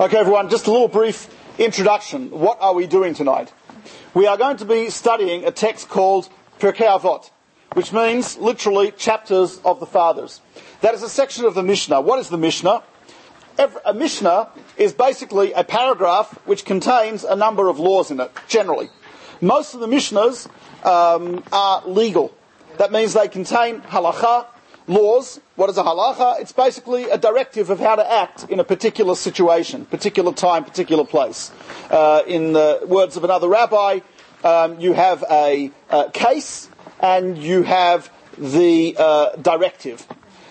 Okay, everyone, just a little brief introduction. What are we doing tonight? We are going to be studying a text called Pirkei Avot, which means literally chapters of the fathers. That is a section of the Mishnah. What is the Mishnah? A Mishnah is basically a paragraph which contains a number of laws in it, generally. Most of the Mishnahs um, are legal. That means they contain halacha, laws. What is a halacha? It's basically a directive of how to act in a particular situation, particular time, particular place. Uh, in the words of another rabbi, um, you have a, case and you have the uh, directive.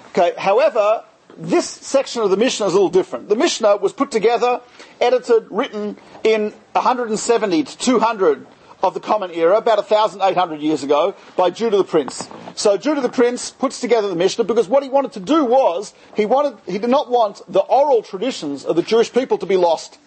Okay. However, this section of the Mishnah is a little different. The Mishnah was put together, edited, written in 170 to 200 of the Common Era, about 1,800 years ago, by Judah the Prince. So Judah the Prince puts together the Mishnah because what he wanted to do was, he wanted, he did not want the oral traditions of the Jewish people to be lost.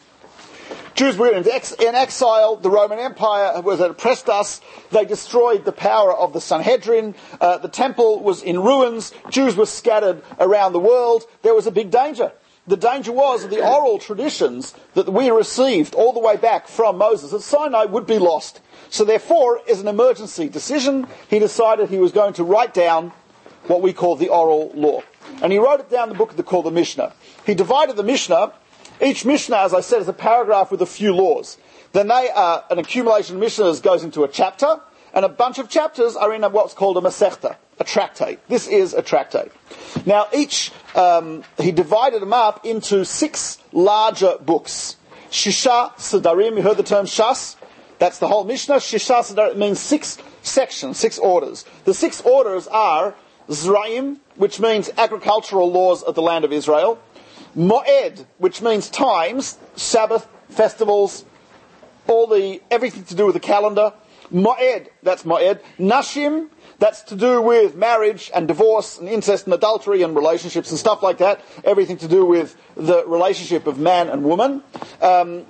Jews were in, ex- in exile. The Roman Empire was oppressed us. They destroyed the power of the Sanhedrin. Uh, the temple was in ruins. Jews were scattered around the world. There was a big danger. The danger was that the oral traditions that we received all the way back from Moses at Sinai would be lost. So therefore, as an emergency decision, he decided he was going to write down what we call the oral law. And he wrote it down in the book called the Mishnah. He divided the Mishnah. Each Mishnah, as I said, is a paragraph with a few laws. Then they are, an accumulation of Mishnahs goes into a chapter, and a bunch of chapters are in what's called a Masechta, a tractate. This is a tractate. Now, each, um, he divided them up into six larger books. Shisha Sadarim, you heard the term Shas? That's the whole Mishnah. Shisha means six sections, six orders. The six orders are Zraim, which means agricultural laws of the land of Israel. Moed, which means times, Sabbath, festivals, all the, everything to do with the calendar. Moed, that's Moed. Nashim, that's to do with marriage and divorce and incest and adultery and relationships and stuff like that. Everything to do with the relationship of man and woman. Um,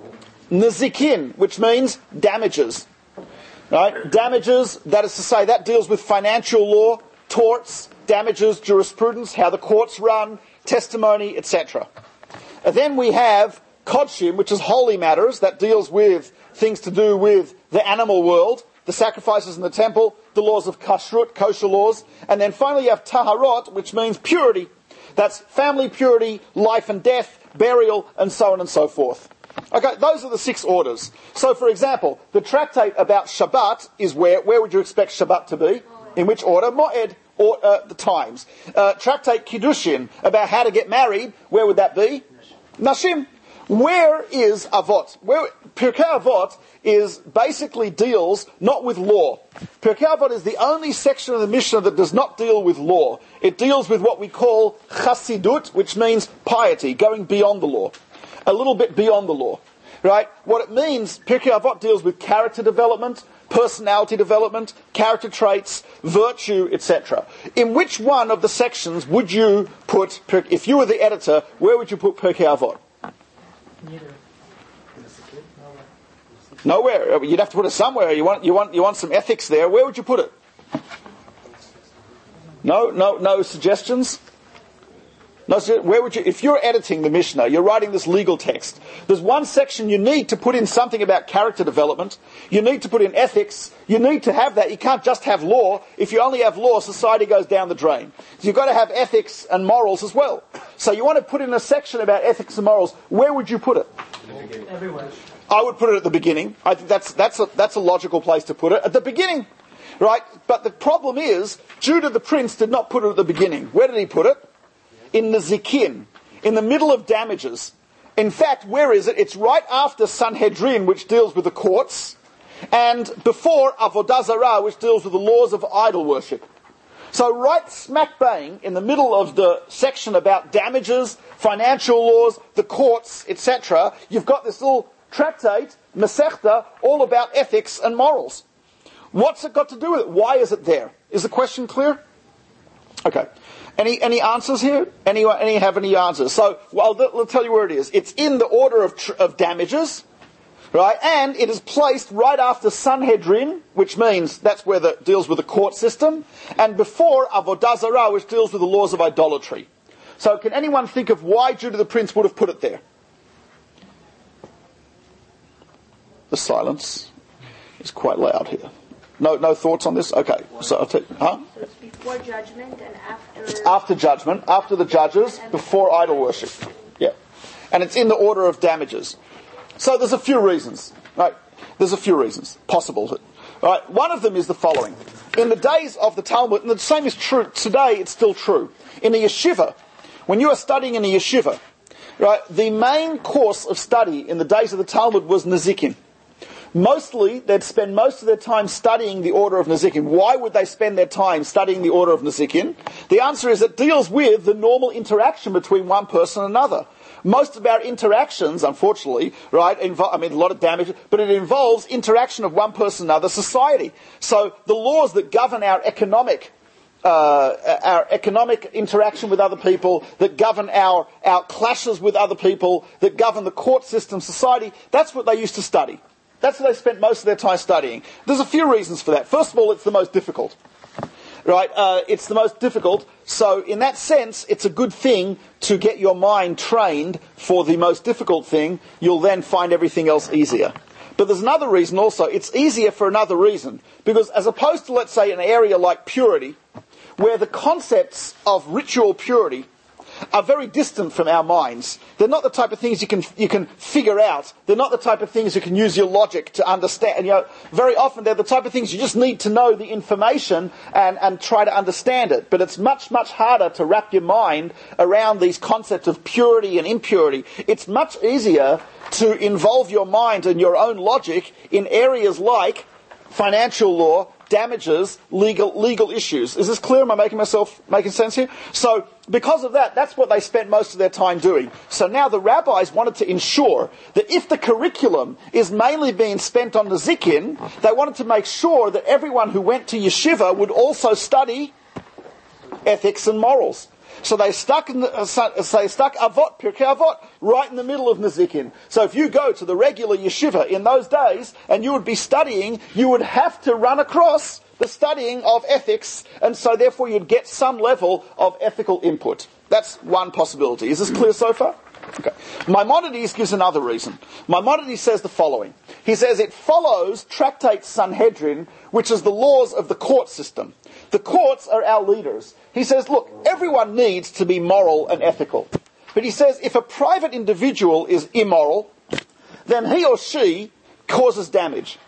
Nazikin, which means damages. Right? Damages, that is to say, that deals with financial law, torts, damages, jurisprudence, how the courts run, testimony, etc. And then we have Kodshim, which is holy matters, that deals with things to do with the animal world, the sacrifices in the temple, the laws of kashrut, kosher laws, and then finally you have Taharot, which means purity. That's family purity, life and death, burial, and so on and so forth. Okay, those are the six orders. So, for example, the tractate about Shabbat is where, where would you expect Shabbat to be? In which order? Moed, or uh, the times. Uh, tractate Kiddushin about how to get married, where would that be? Nashim. Where is Avot? Where, Pirkei Avot is basically deals not with law. Pirkei Avot is the only section of the Mishnah that does not deal with law. It deals with what we call Chassidut, which means piety, going beyond the law. A little bit beyond the law. Right? What it means, Pirkei Avot deals with character development, personality development, character traits, virtue, etc. In which one of the sections would you put, if you were the editor, where would you put Pirkei Avot? Nowhere. You'd have to put it somewhere. You want, you want, you want some ethics there. Where would you put it? No, no, no suggestions. No, where would you, if you're editing the Mishnah, you're writing this legal text, there's one section you need to put in something about character development, you need to put in ethics, you need to have that. You can't just have law. If you only have law, society goes down the drain. So you've got to have ethics and morals as well. So you want to put in a section about ethics and morals, where would you put it? Everywhere. I would put it at the beginning. I think that's, that's, a, that's a logical place to put it, at the beginning. Right? But the problem is, Judah the prince did not put it at the beginning. Where did he put it? In Nezikin, in the middle of damages. In fact, where is it? It's right after Sanhedrin, which deals with the courts, and before Avodah Zarah, which deals with the laws of idol worship. So right smack bang in the middle of the section about damages, financial laws, the courts, etc., you've got this little tractate, Masechta, all about ethics and morals. What's it got to do with it? Why is it there? Is the question clear? Okay. Any, any answers here? Anyone, any have any answers? So, well, I'll, I'll tell you where it is. It's in the order of, tr- of damages, right? And it is placed right after Sanhedrin, which means that's where the deals with the court system, and before Avodah Zarah, which deals with the laws of idolatry. So can anyone think of why Judah the Prince would have put it there? The silence is quite loud here. No, no thoughts on this? Okay. So I'll take, huh? So it's before judgment and after. It's After judgment, after the judges, before idol worship. Yeah. And it's in the order of damages. So there's a few reasons. Right? There's a few reasons possible. Right? One of them is the following. In the days of the Talmud, and the same is true today, it's still true. In a yeshiva, when you are studying in a yeshiva, right, the main course of study in the days of the Talmud was Nezikin. Mostly, they'd spend most of their time studying the order of Nezikin. Why would they spend their time studying the order of Nezikin? The answer is it deals with the normal interaction between one person and another. Most of our interactions, unfortunately, right, invo- I mean, a lot of damage, but it involves interaction of one person and another society. So the laws that govern our economic uh, our economic interaction with other people, that govern our, our clashes with other people, that govern the court system, society. That's what they used to study. That's what they spent most of their time studying. There's a few reasons for that. First of all, it's the most difficult. Right? Uh, it's the most difficult. So, in that sense, it's a good thing to get your mind trained for the most difficult thing. You'll then find everything else easier. But there's another reason also. It's easier for another reason. Because as opposed to, let's say, an area like purity, where the concepts of ritual purity are very distant from our minds. They're not the type of things you can, you can figure out. They're not the type of things you can use your logic to understand. You know, very often they're the type of things you just need to know the information and, and try to understand it. But it's much, much harder to wrap your mind around these concepts of purity and impurity. It's much easier to involve your mind and your own logic in areas like financial law, damages, legal, legal issues. Is this clear? Am I making myself making sense here? So, because of that, that's what they spent most of their time doing. So now the rabbis wanted to ensure that if the curriculum is mainly being spent on Nezikin, they wanted to make sure that everyone who went to yeshiva would also study ethics and morals. So they stuck in the, uh, so they stuck Avot, Pirkei Avot, right in the middle of Nezikin. So if you go to the regular yeshiva in those days and you would be studying, you would have to run across the studying of ethics, and so therefore you'd get some level of ethical input. That's one possibility. Is this clear so far? Okay. Maimonides gives another reason. Maimonides says the following. He says it follows Tractate Sanhedrin, which is the laws of the court system. The courts are our leaders. He says, look, everyone needs to be moral and ethical. But he says if a private individual is immoral, then he or she causes damage.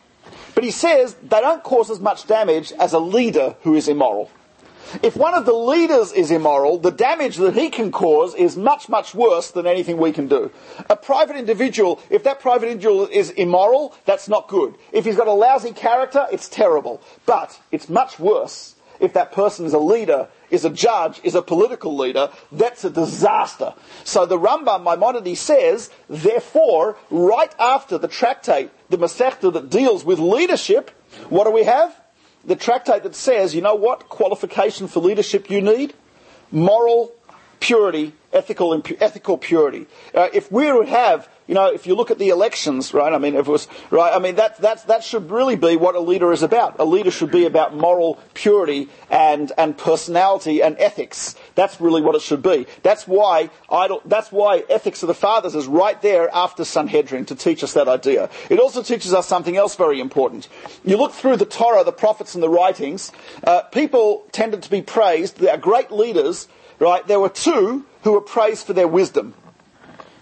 But he says they don't cause as much damage as a leader who is immoral. If one of the leaders is immoral, the damage that he can cause is much, much worse than anything we can do. A private individual, if that private individual is immoral, that's not good. If he's got a lousy character, it's terrible. But it's much worse if that person is a leader, is a judge, is a political leader, that's a disaster. So the Rambam Maimonides says, therefore, right after the tractate, the Masechta that deals with leadership, what do we have? The tractate that says, you know what qualification for leadership you need? Moral purity, ethical, ethical purity. Uh, if we would have you know, if you look at the elections, right? I mean, if it was right, I mean that that that should really be what a leader is about. A leader should be about moral purity and and personality and ethics. That's really what it should be. That's why idol, That's why ethics of the fathers is right there after Sanhedrin to teach us that idea. It also teaches us something else very important. You look through the Torah, the prophets, and the writings. Uh, people tended to be praised. They are great leaders, right? There were two who were praised for their wisdom.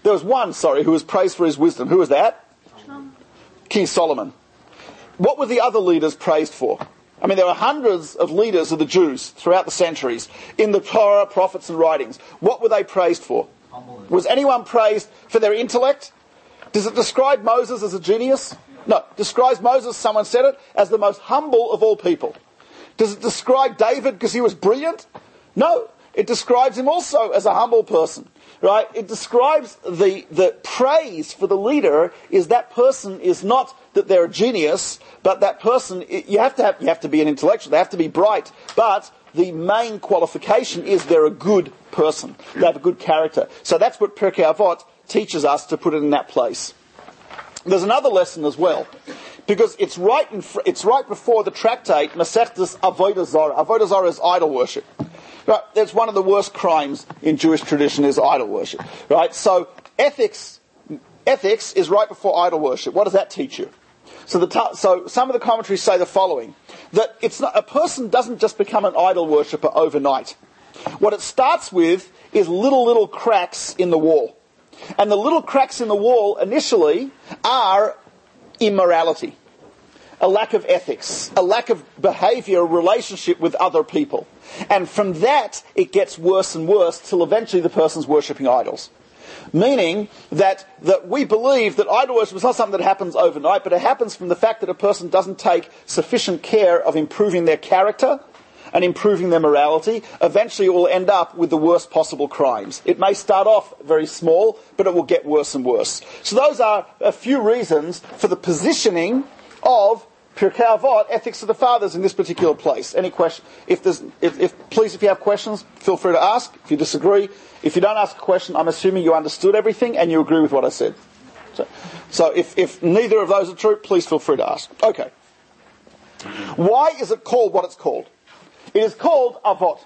There was one, sorry, who was praised for his wisdom. Who was that? King Solomon. What were the other leaders praised for? I mean, there were hundreds of leaders of the Jews throughout the centuries in the Torah, prophets, and writings. What were they praised for? Was anyone praised for their intellect? Does it describe Moses as a genius? No. Describes Moses, someone said it, as the most humble of all people. Does it describe David because he was brilliant? No. It describes him also as a humble person right? It describes the, the praise for the leader is that person is not that they're a genius, but that person, you have to have, you have to be an intellectual, they have to be bright, but the main qualification is they're a good person. They have a good character. So that's what Pirkei Avot teaches us to put it in that place. There's another lesson as well, because it's right, in, it's right before the tractate Masechtas Avodah Zarah. Avodah Zarah is idol worship. Right? That's one of the worst crimes in Jewish tradition is idol worship. Right? So ethics, ethics is right before idol worship. What does that teach you? So, the so some of the commentaries say the following: that it's not a person doesn't just become an idol worshipper overnight. What it starts with is little little cracks in the wall, and the little cracks in the wall initially are immorality, a lack of ethics, a lack of behaviour, relationship with other people, and from that it gets worse and worse till eventually the person's worshipping idols meaning that, that we believe that idol worship is not something that happens overnight, but it happens from the fact that a person doesn't take sufficient care of improving their character and improving their morality. Eventually, it will end up with the worst possible crimes. It may start off very small, but it will get worse and worse. So, those are a few reasons for the positioning of Pirkei Avot, ethics of the fathers in this particular place. Any question? If there's, if, if, please, if you have questions, feel free to ask. If you disagree, if you don't ask a question, I'm assuming you understood everything and you agree with what I said. So, so if, if neither of those are true, please feel free to ask. Okay. Why is it called what it's called? It is called Avot,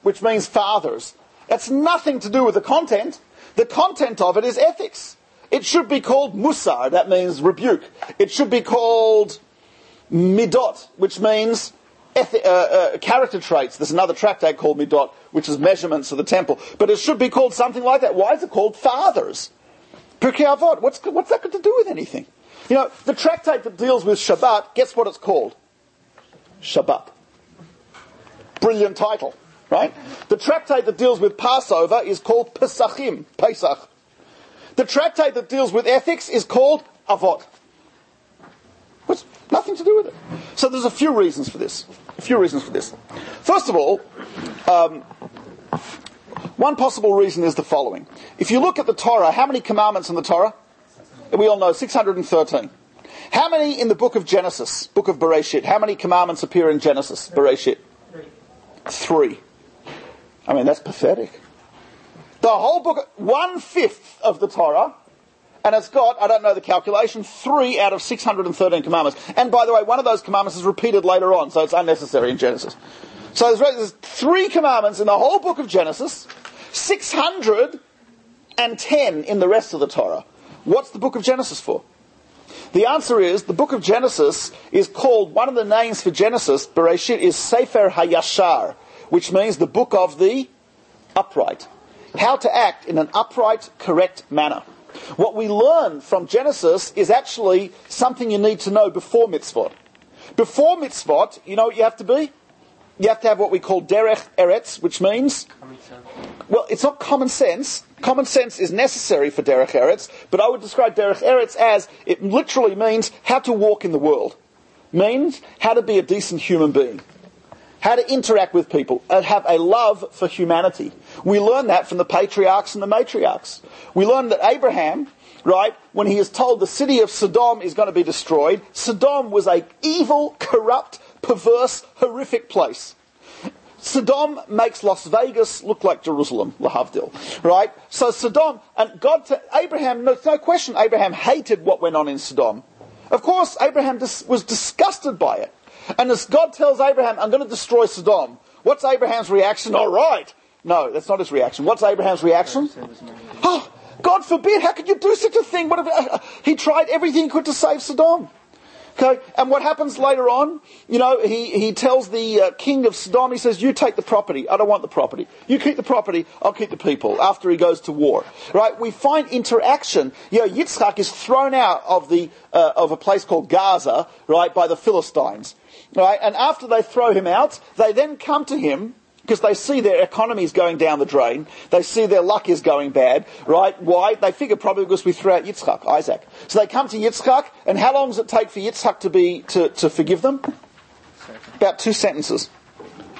which means fathers. That's nothing to do with the content. The content of it is ethics. It should be called Musar, that means rebuke. It should be called midot, which means ethi- uh, uh, character traits. There's another tractate called midot, which is measurements of the temple. But it should be called something like that. Why is it called fathers? Avot. What's, what's that got to do with anything? You know, the tractate that deals with Shabbat, guess what it's called? Shabbat. Brilliant title, right? The tractate that deals with Passover is called Pesachim, Pesach. The tractate that deals with ethics is called Avot. What's nothing to do with it? So there's a few reasons for this. A few reasons for this. First of all, um, one possible reason is the following. If you look at the Torah, how many commandments in the Torah? We all know 613. How many in the book of Genesis, book of Bereshit? How many commandments appear in Genesis, Bereshit? Three. I mean, that's pathetic. The whole book, one fifth of the Torah and it's got, I don't know the calculation, three out of 613 commandments. And by the way, one of those commandments is repeated later on, so it's unnecessary in Genesis. So there's, there's three commandments in the whole book of Genesis, 610 in the rest of the Torah. What's the book of Genesis for? The answer is the book of Genesis is called, one of the names for Genesis, Bereshit, is Sefer Hayashar, which means the book of the upright. How to act in an upright, correct manner. What we learn from Genesis is actually something you need to know before mitzvot. Before mitzvot, you know what you have to be? You have to have what we call derech eretz, which means, well, it's not common sense. Common sense is necessary for derech eretz, but I would describe derech eretz as it literally means how to walk in the world, means how to be a decent human being how to interact with people, and have a love for humanity. We learn that from the patriarchs and the matriarchs. We learn that Abraham, right, when he is told the city of Sodom is going to be destroyed, Sodom was a evil, corrupt, perverse, horrific place. Sodom makes Las Vegas look like Jerusalem, Lahavdil, right? So Sodom, and God, to Abraham, no, no question, Abraham hated what went on in Sodom. Of course, Abraham dis- was disgusted by it. And as God tells Abraham, I'm going to destroy Sodom, what's Abraham's reaction? All right. No, that's not his reaction. What's Abraham's reaction? Oh, God forbid, how could you do such a thing? What if, uh, he tried everything he could to save Sodom. Okay, and what happens later on? You know, he, he tells the uh, king of Sodom, he says, You take the property. I don't want the property. You keep the property, I'll keep the people after he goes to war. Right? We find interaction. You know, is thrown out of, the, uh, of a place called Gaza, right, by the Philistines. Right? And after they throw him out, they then come to him because they see their economy is going down the drain. They see their luck is going bad, right? Why? They figure probably because we threw out Yitzchak, Isaac. So they come to Yitzchak, and how long does it take for Yitzchak to be to, to forgive them? About two sentences,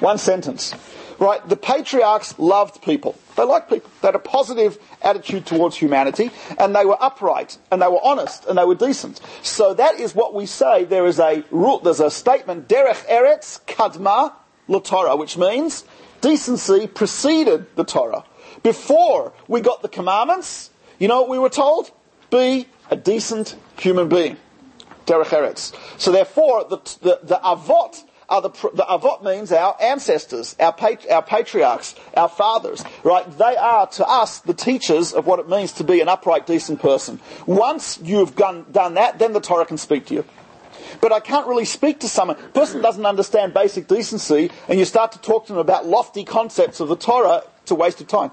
one sentence, right? The patriarchs loved people. They liked people. They had a positive attitude towards humanity, and they were upright, and they were honest, and they were decent. So that is what we say. There is a rule. There's a statement: Derech Eretz Kadma Torah, which means decency preceded the Torah. Before we got the commandments, you know what we were told? Be a decent human being. Derech Eretz. So therefore, the, the, the avot are the, the avot means our ancestors, our, pat, our patriarchs, our fathers, right? They are to us the teachers of what it means to be an upright, decent person. Once you've done, done that, then the Torah can speak to you. But I can't really speak to someone. A person doesn't understand basic decency, and you start to talk to them about lofty concepts of the Torah, it's a waste of time.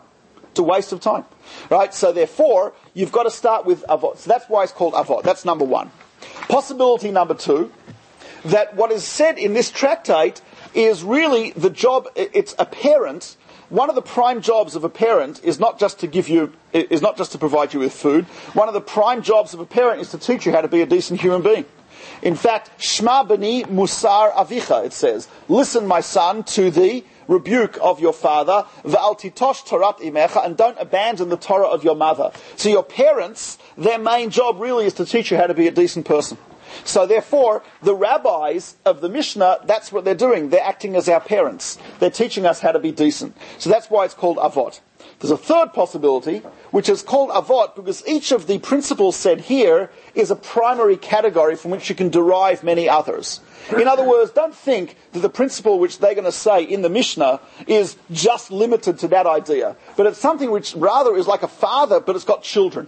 It's a waste of time. Right? So therefore, you've got to start with avot. So that's why it's called avot. That's number one. Possibility number two, that what is said in this tractate is really the job, it's a parent one of the prime jobs of a parent is not just to give you, is not just to provide you with food. One of the prime jobs of a parent is to teach you how to be a decent human being. In fact, Shma bani musar avicha, it says, listen, my son, to the rebuke of your father, va'altitosh torat imecha, and don't abandon the Torah of your mother. So your parents, their main job really is to teach you how to be a decent person. So therefore, the rabbis of the Mishnah, that's what they're doing. They're acting as our parents. They're teaching us how to be decent. So that's why it's called avot. There's a third possibility, which is called avot, because each of the principles said here is a primary category from which you can derive many others. In other words, don't think that the principle which they're going to say in the Mishnah is just limited to that idea. But it's something which rather is like a father, but it's got children.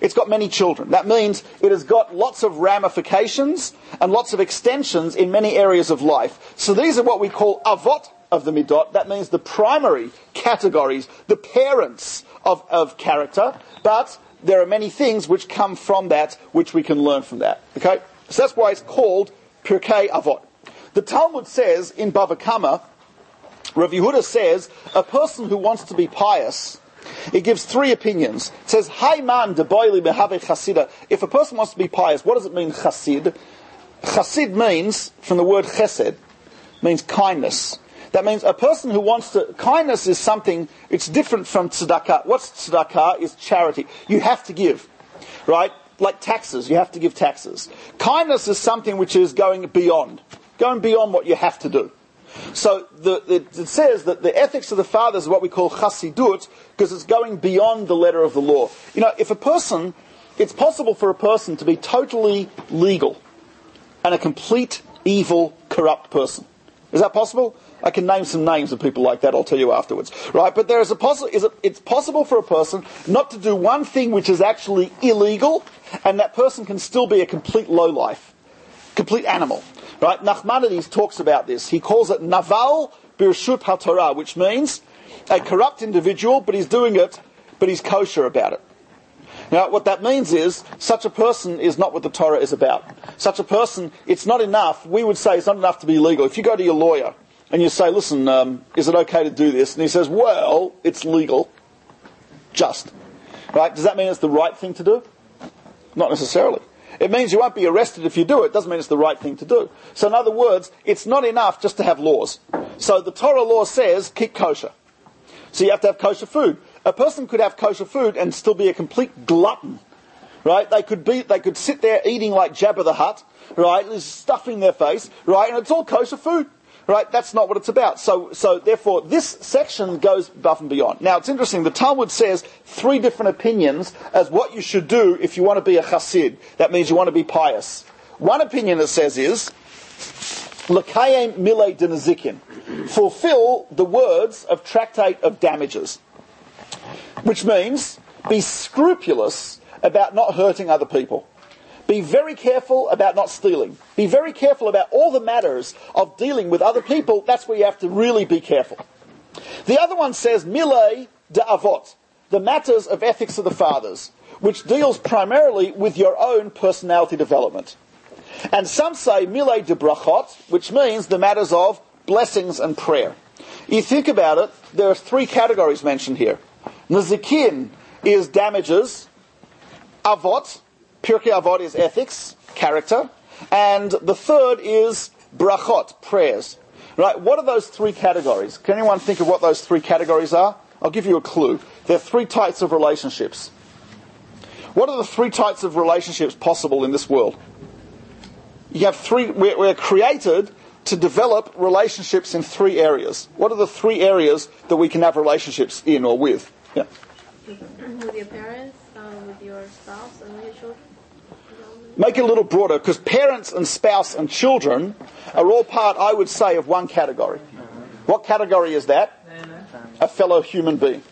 It's got many children. That means it has got lots of ramifications and lots of extensions in many areas of life. So these are what we call avot of the midot. That means the primary categories, the parents of, of character, but there are many things which come from that which we can learn from that. Okay? So that's why it's called Pirkei Avot. The Talmud says in Bava Kama, Rav Yehuda says, a person who wants to be pious, it gives three opinions. It says, Hai man de boili behave chasida. If a person wants to be pious, what does it mean chasid? Chasid means, from the word chesed, means kindness. That means a person who wants to, kindness is something, it's different from tzedakah. What's tzedakah? Is charity. You have to give, right? Like taxes, you have to give taxes. Kindness is something which is going beyond, going beyond what you have to do. So the, it, it says that the ethics of the fathers is what we call chassidut, because it's going beyond the letter of the law. You know, if a person, it's possible for a person to be totally legal and a complete evil, corrupt person. Is that possible? I can name some names of people like that. I'll tell you afterwards, right? But there is a possible. Is it, it's possible for a person not to do one thing which is actually illegal, and that person can still be a complete lowlife, complete animal, right? Nachmanides talks about this. He calls it naval birshut haTorah, which means a corrupt individual, but he's doing it, but he's kosher about it. Now, what that means is, such a person is not what the Torah is about. Such a person, it's not enough, we would say it's not enough to be legal. If you go to your lawyer and you say, listen, um, is it okay to do this? And he says, well, it's legal. Just. Right? Does that mean it's the right thing to do? Not necessarily. It means you won't be arrested if you do it. Doesn't mean it's the right thing to do. So in other words, it's not enough just to have laws. So the Torah law says keep kosher. So you have to have kosher food. A person could have kosher food and still be a complete glutton. Right? They could be, they could sit there eating like Jabba the Hutt, right? Stuffing their face, right? And it's all kosher food. Right? That's not what it's about. So, so therefore, this section goes above and beyond. Now, it's interesting. The Talmud says three different opinions as what you should do if you want to be a chassid. That means you want to be pious. One opinion it says is, L'kayem mile denazikin. Fulfill the words of Tractate of Damages. Which means, be scrupulous about not hurting other people. Be very careful about not stealing. Be very careful about all the matters of dealing with other people. That's where you have to really be careful. The other one says, Mile de Avot, the matters of ethics of the fathers, which deals primarily with your own personality development. And some say Mile de Brachot, which means the matters of blessings and prayer. You think about it, there are three categories mentioned here. Nazikin is damages, Avot, Pirkei Avot is ethics, character, and the third is brachot, prayers. Right? What are those three categories? Can anyone think of what those three categories are? I'll give you a clue. There are three types of relationships. What are the three types of relationships possible in this world? You have three, we're, we're created to develop relationships in three areas. What are the three areas that we can have relationships in or with? Yeah. With your parents, uh, with your spouse, and with your children. Make it a little broader because parents and spouse and children are all part, I would say, of one category. What category is that? A fellow human being.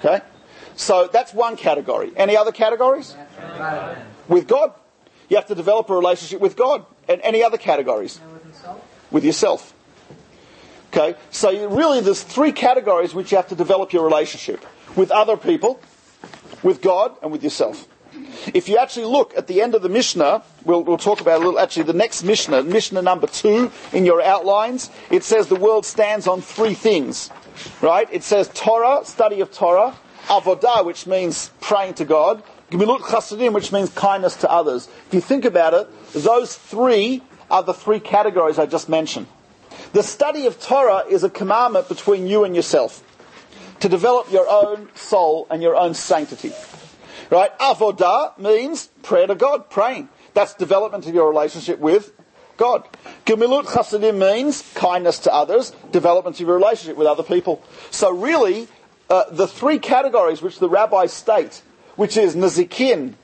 Okay? So that's one category. Any other categories? With God. You have to develop a relationship with God. And any other categories? With yourself. Okay? So you, really there's three categories which you have to develop your relationship. With other people, with God, and with yourself. If you actually look at the end of the Mishnah, we'll, we'll talk about a little, actually the next Mishnah, Mishnah number two in your outlines, it says the world stands on three things. Right? It says Torah, study of Torah, Avodah, which means praying to God, Gemilut Chasadim, which means kindness to others. If you think about it, those three are the three categories I just mentioned. The study of Torah is a commandment between you and yourself to develop your own soul and your own sanctity. Right? Avodah means prayer to God, praying. That's development of your relationship with God. Gemilut Chasadim means kindness to others, development of your relationship with other people. So really, uh, the three categories which the rabbis state, which is Nazikin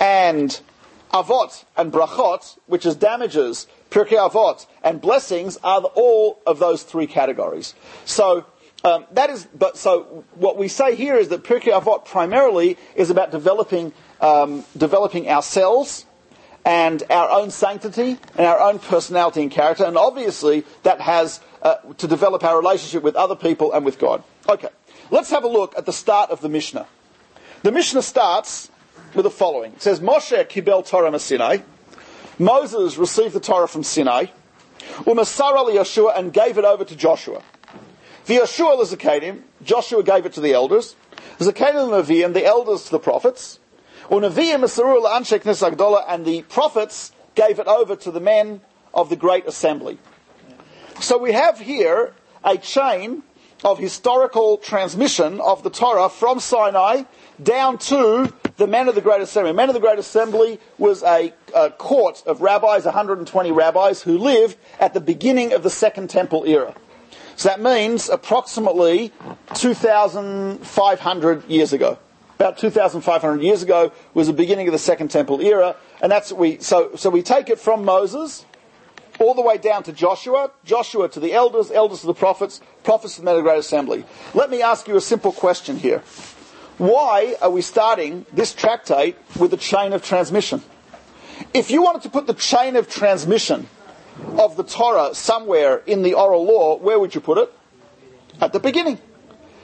and Avot and Brachot, which is damages, Pirkei Avot and blessings, are all of those three categories. So um, that is, but so what we say here is that Pirkei Avot primarily is about developing, um, developing ourselves and our own sanctity and our own personality and character, and obviously that has uh, to develop our relationship with other people and with God. Okay, let's have a look at the start of the Mishnah. The Mishnah starts with the following: It says, "Moshe kibel Torah Sinai." Moses received the Torah from Sinai, umasara Yeshua and gave it over to Joshua. The Yeshua Zakadim, Joshua gave it to the elders. Zakadim Nevi'im, the elders to the prophets. Unevi'im Asarul Anshek Nisagdola, and the prophets gave it over to the men of the great assembly. So we have here a chain of historical transmission of the Torah from Sinai down to the men of the Great Assembly. Men of the Great Assembly was a, a, court of rabbis, 120 rabbis, who lived at the beginning of the Second Temple era. So that means approximately 2,500 years ago. About 2,500 years ago was the beginning of the Second Temple era, and that's we. So, so we take it from Moses all the way down to Joshua, Joshua to the elders, elders to the prophets, prophets to the Great Assembly. Let me ask you a simple question here. Why are we starting this tractate with a chain of transmission? If you wanted to put the chain of transmission of the Torah somewhere in the oral law, where would you put it? At the beginning.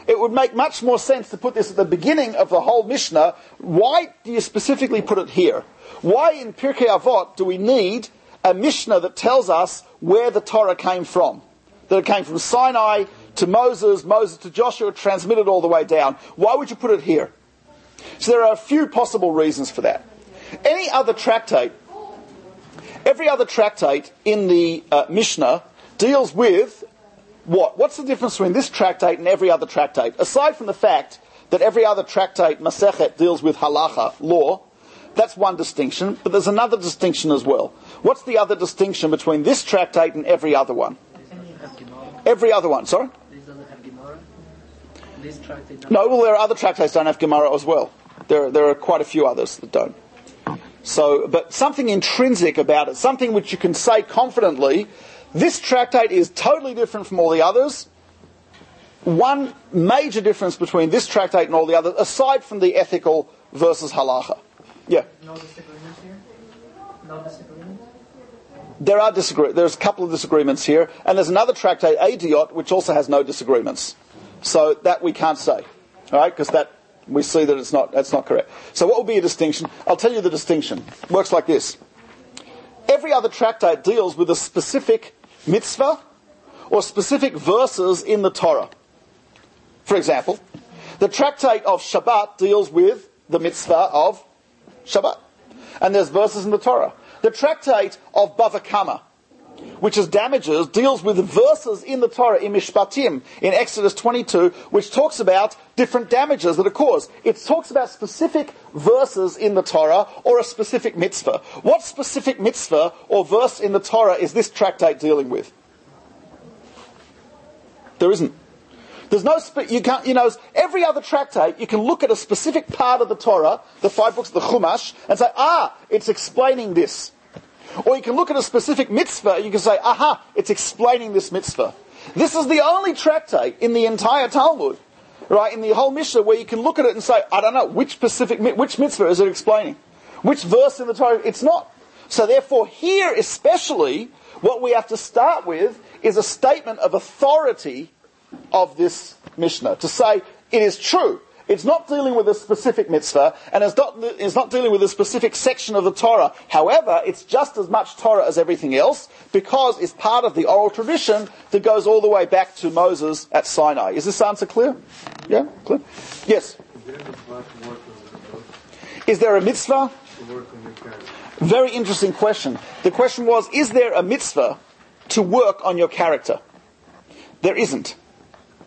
It would make much more sense to put this at the beginning of the whole Mishnah. Why do you specifically put it here? Why in Pirkei Avot do we need a Mishnah that tells us where the Torah came from? That it came from Sinai to Moses, Moses to Joshua, transmitted all the way down. Why would you put it here? So there are a few possible reasons for that. Any other tractate Every other tractate in the uh, Mishnah deals with what? What's the difference between this tractate and every other tractate? Aside from the fact that every other tractate, Masechet, deals with halacha, law, that's one distinction, but there's another distinction as well. What's the other distinction between this tractate and every other one? Every other one, sorry? No, well, there are other tractates that don't have Gemara as well. There, there are quite a few others that don't. So, but something intrinsic about it, something which you can say confidently, this tractate is totally different from all the others. One major difference between this tractate and all the others, aside from the ethical versus halacha. Yeah. No disagreements here? No disagreements? There are disagree- There's a couple of disagreements here, and there's another tractate, Eduyot, which also has no disagreements. So that we can't say, all right? Because that we see that it's not, that's not correct. So what will be a distinction? I'll tell you the distinction. It works like this. Every other tractate deals with a specific mitzvah or specific verses in the Torah. For example, the tractate of Shabbat deals with the mitzvah of Shabbat. And there's verses in the Torah. The tractate of Bava Kama which is damages, deals with verses in the Torah, in Mishpatim, in Exodus 22, which talks about different damages that are caused. It talks about specific verses in the Torah or a specific mitzvah. What specific mitzvah or verse in the Torah is this tractate dealing with? There isn't. There's no, spe- you can't, you know, every other tractate, you can look at a specific part of the Torah, the five books of the Chumash, and say, ah, it's explaining this. Or you can look at a specific mitzvah, and you can say, aha, it's explaining this mitzvah. This is the only tractate in the entire Talmud, right, in the whole Mishnah, where you can look at it and say, I don't know, which specific, which mitzvah is it explaining? Which verse in the Torah? It's not. So therefore, here especially, what we have to start with is a statement of authority of this Mishnah. To say, it is true. It's not dealing with a specific mitzvah, and it's not, it's not dealing with a specific section of the Torah. However, it's just as much Torah as everything else, because it's part of the oral tradition that goes all the way back to Moses at Sinai. Is this answer clear? Yeah? Clear? Yes? Is there a mitzvah? Very interesting question. The question was, is there a mitzvah to work on your character? There isn't.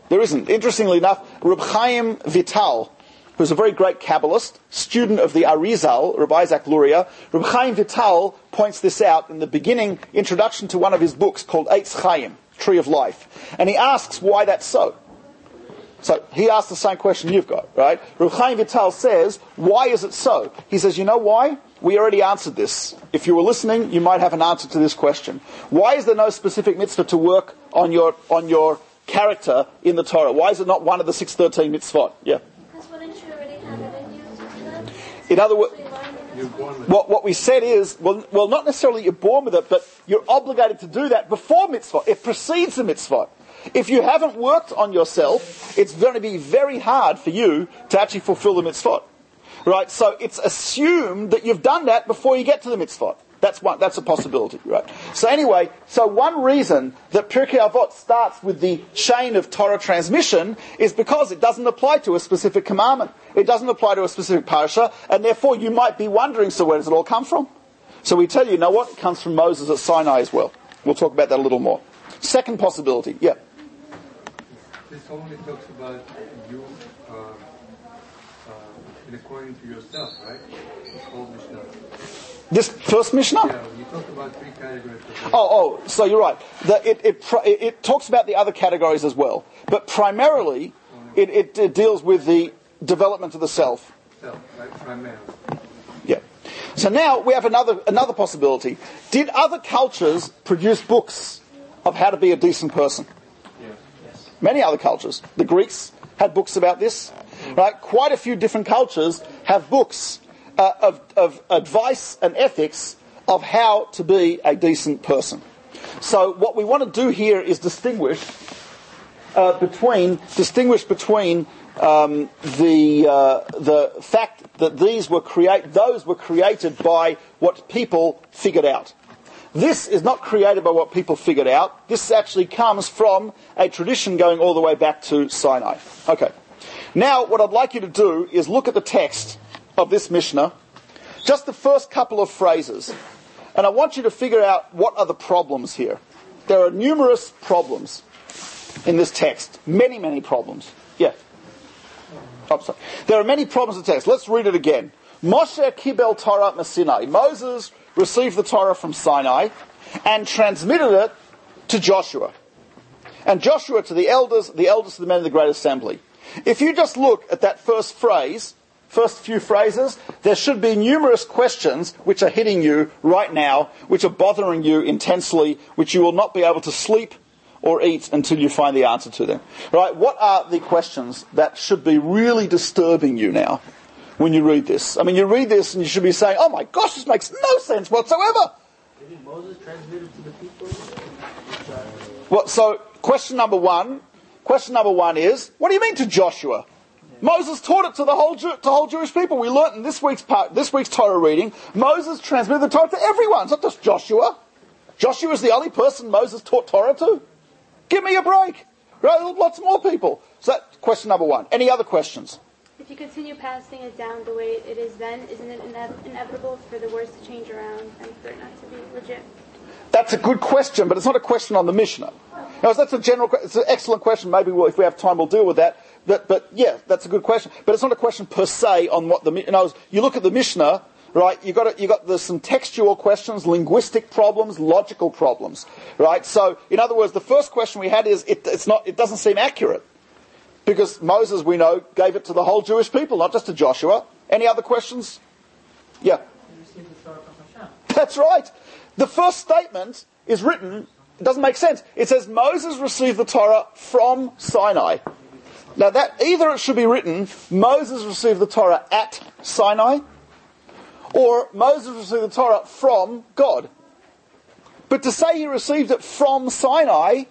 There isn't. Interestingly enough, Reb Chaim Vital, who's a very great Kabbalist, student of the Arizal, Reb Isaac Luria, Reb Chaim Vital points this out in the beginning introduction to one of his books called Eitz Chaim, Tree of Life. And he asks why that's so. So he asks the same question you've got, right? Reb Chaim Vital says, why is it so? He says, you know why? We already answered this. If you were listening, you might have an answer to this question. Why is there no specific mitzvah to work on your, on your character in the Torah? Why is it not one of the 613 mitzvot? Yeah. Because wouldn't you already have it in you? In other words, what, what we said is, well, well, not necessarily you're born with it, but you're obligated to do that before mitzvah. It precedes the mitzvah. If you haven't worked on yourself, it's going to be very hard for you to actually fulfill the mitzvot. Right? So it's assumed that you've done that before you get to the mitzvot. That's one, that's a possibility, right? So anyway, so one reason that Pirkei Avot starts with the chain of Torah transmission is because it doesn't apply to a specific commandment. It doesn't apply to a specific parasha, and therefore you might be wondering, so where does it all come from? So we tell you, you know what? It comes from Moses at Sinai as well. We'll talk about that a little more. Second possibility, yeah. This only talks about you uh, uh, according to yourself, right? Whole Mishnah. This first Mishnah? Yeah, you talk about three categories. Oh, oh, so you're right. The, it, it, it, it, talks about the other categories as well. But primarily, it, it, it deals with the development of the self. Self, right? Primarily. Yeah. So now we have another, another possibility. Did other cultures produce books of how to be a decent person? Yes. Many other cultures. The Greeks had books about this. Right? Quite a few different cultures have books uh, of, of advice and ethics of how to be a decent person. So what we want to do here is distinguish uh, between distinguish between um, the uh, the fact that these were create those were created by what people figured out. This is not created by what people figured out. This actually comes from a tradition going all the way back to Sinai. Okay. Now, what I'd like you to do is look at the text of this Mishnah, just the first couple of phrases. And I want you to figure out what are the problems here. There are numerous problems in this text. Many, many problems. Yeah. Oh, sorry. There are many problems in the text. Let's read it again. Moshe kibel Torah Sinai. Moses received the Torah from Sinai and transmitted it to Joshua. And Joshua to the elders, the elders to the men of the great assembly. If you just look at that first phrase, first few phrases, there should be numerous questions which are hitting you right now, which are bothering you intensely, which you will not be able to sleep or eat until you find the answer to them. Right? What are the questions that should be really disturbing you now when you read this? I mean, you read this and you should be saying, oh my gosh, this makes no sense whatsoever. Didn't Moses transmitted to the people? Well, so question number one, question number one is, what do you mean to Joshua? Moses taught it to the whole, Jew, to whole Jewish people. We learnt in this week's, part, this week's Torah reading, Moses transmitted the Torah to everyone. It's not just Joshua. Joshua is the only person Moses taught Torah to. Give me a break. Right? Lots more people. So that's question number one. Any other questions? If you continue passing it down the way it is then, isn't it ine- inevitable for the words to change around and for it not to be legit? That's a good question, but it's not a question on the Mishnah. Now, that's a general, it's an excellent question. Maybe we'll, if we have time, we'll deal with that. But, but yeah, that's a good question. But it's not a question per se on what the, you know, you look at the Mishnah, right? You got you got there's some textual questions, linguistic problems, logical problems, right? So, in other words, the first question we had is it, it's not, it doesn't seem accurate. Because Moses, we know, gave it to the whole Jewish people, not just to Joshua. Any other questions? Yeah. You received the Torah from Hashem. That's right. The first statement is written, it doesn't make sense. It says Moses received the Torah from Sinai. Now that, either it should be written, Moses received the Torah at Sinai, or Moses received the Torah from God. But to say he received it from Sinai,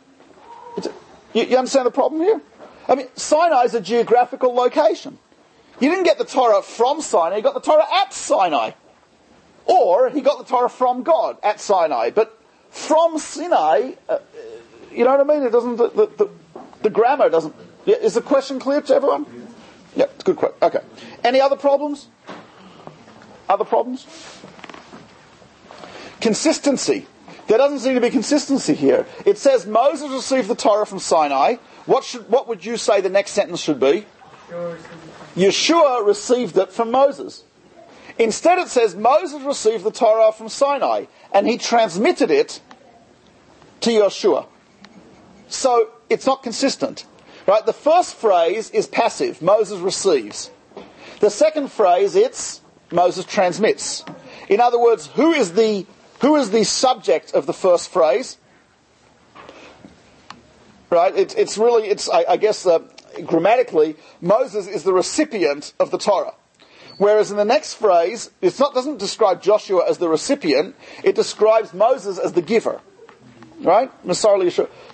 you, you understand the problem here? I mean, Sinai is a geographical location. You didn't get the Torah from Sinai, you got the Torah at Sinai. Or he got the Torah from God at Sinai. But from Sinai, uh, you know what I mean? It doesn't, the, the, the, the grammar doesn't. Yeah, is the question clear to everyone? Yeah, it's a good question. Okay. Any other problems? Other problems? Consistency. There doesn't seem to be consistency here. It says Moses received the Torah from Sinai. What should, what would you say the next sentence should be? Yeshua received it from Moses. Instead, it says Moses received the Torah from Sinai and he transmitted it to Yeshua. So it's not consistent. Right? The first phrase is passive. Moses receives. The second phrase, it's Moses transmits. In other words, who is the, who is the subject of the first phrase? Right? It's, it's really, it's, I, I guess, uh, grammatically, Moses is the recipient of the Torah. Whereas in the next phrase, it doesn't describe Joshua as the recipient, it describes Moses as the giver. Right? So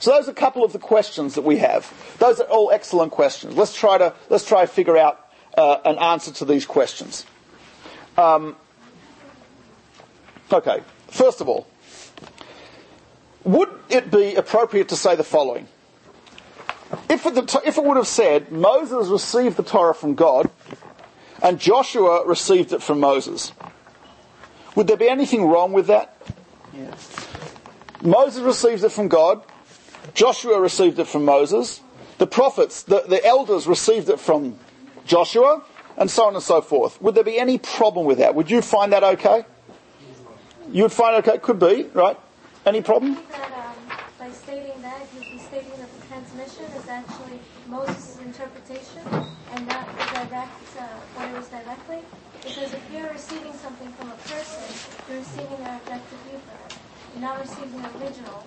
those are a couple of the questions that we have. Those are all excellent questions. Let's try to, let's try to figure out uh, an answer to these questions. Um, okay. First of all, would it be appropriate to say the following? If it, if it would have said Moses received the Torah from God and Joshua received it from Moses, would there be anything wrong with that? Moses received it from God, Joshua received it from Moses, the prophets, the, the elders received it from Joshua, and so on and so forth. Would there be any problem with that? Would you find that okay? You would find it okay? Could be, right? Any problem? That um, by stating that, you'd be stating that the transmission is actually Moses' interpretation and not the direct, uh, what it was directly. Because if you're receiving something from a person, you're receiving their objective viewpoint. You're not receiving the original.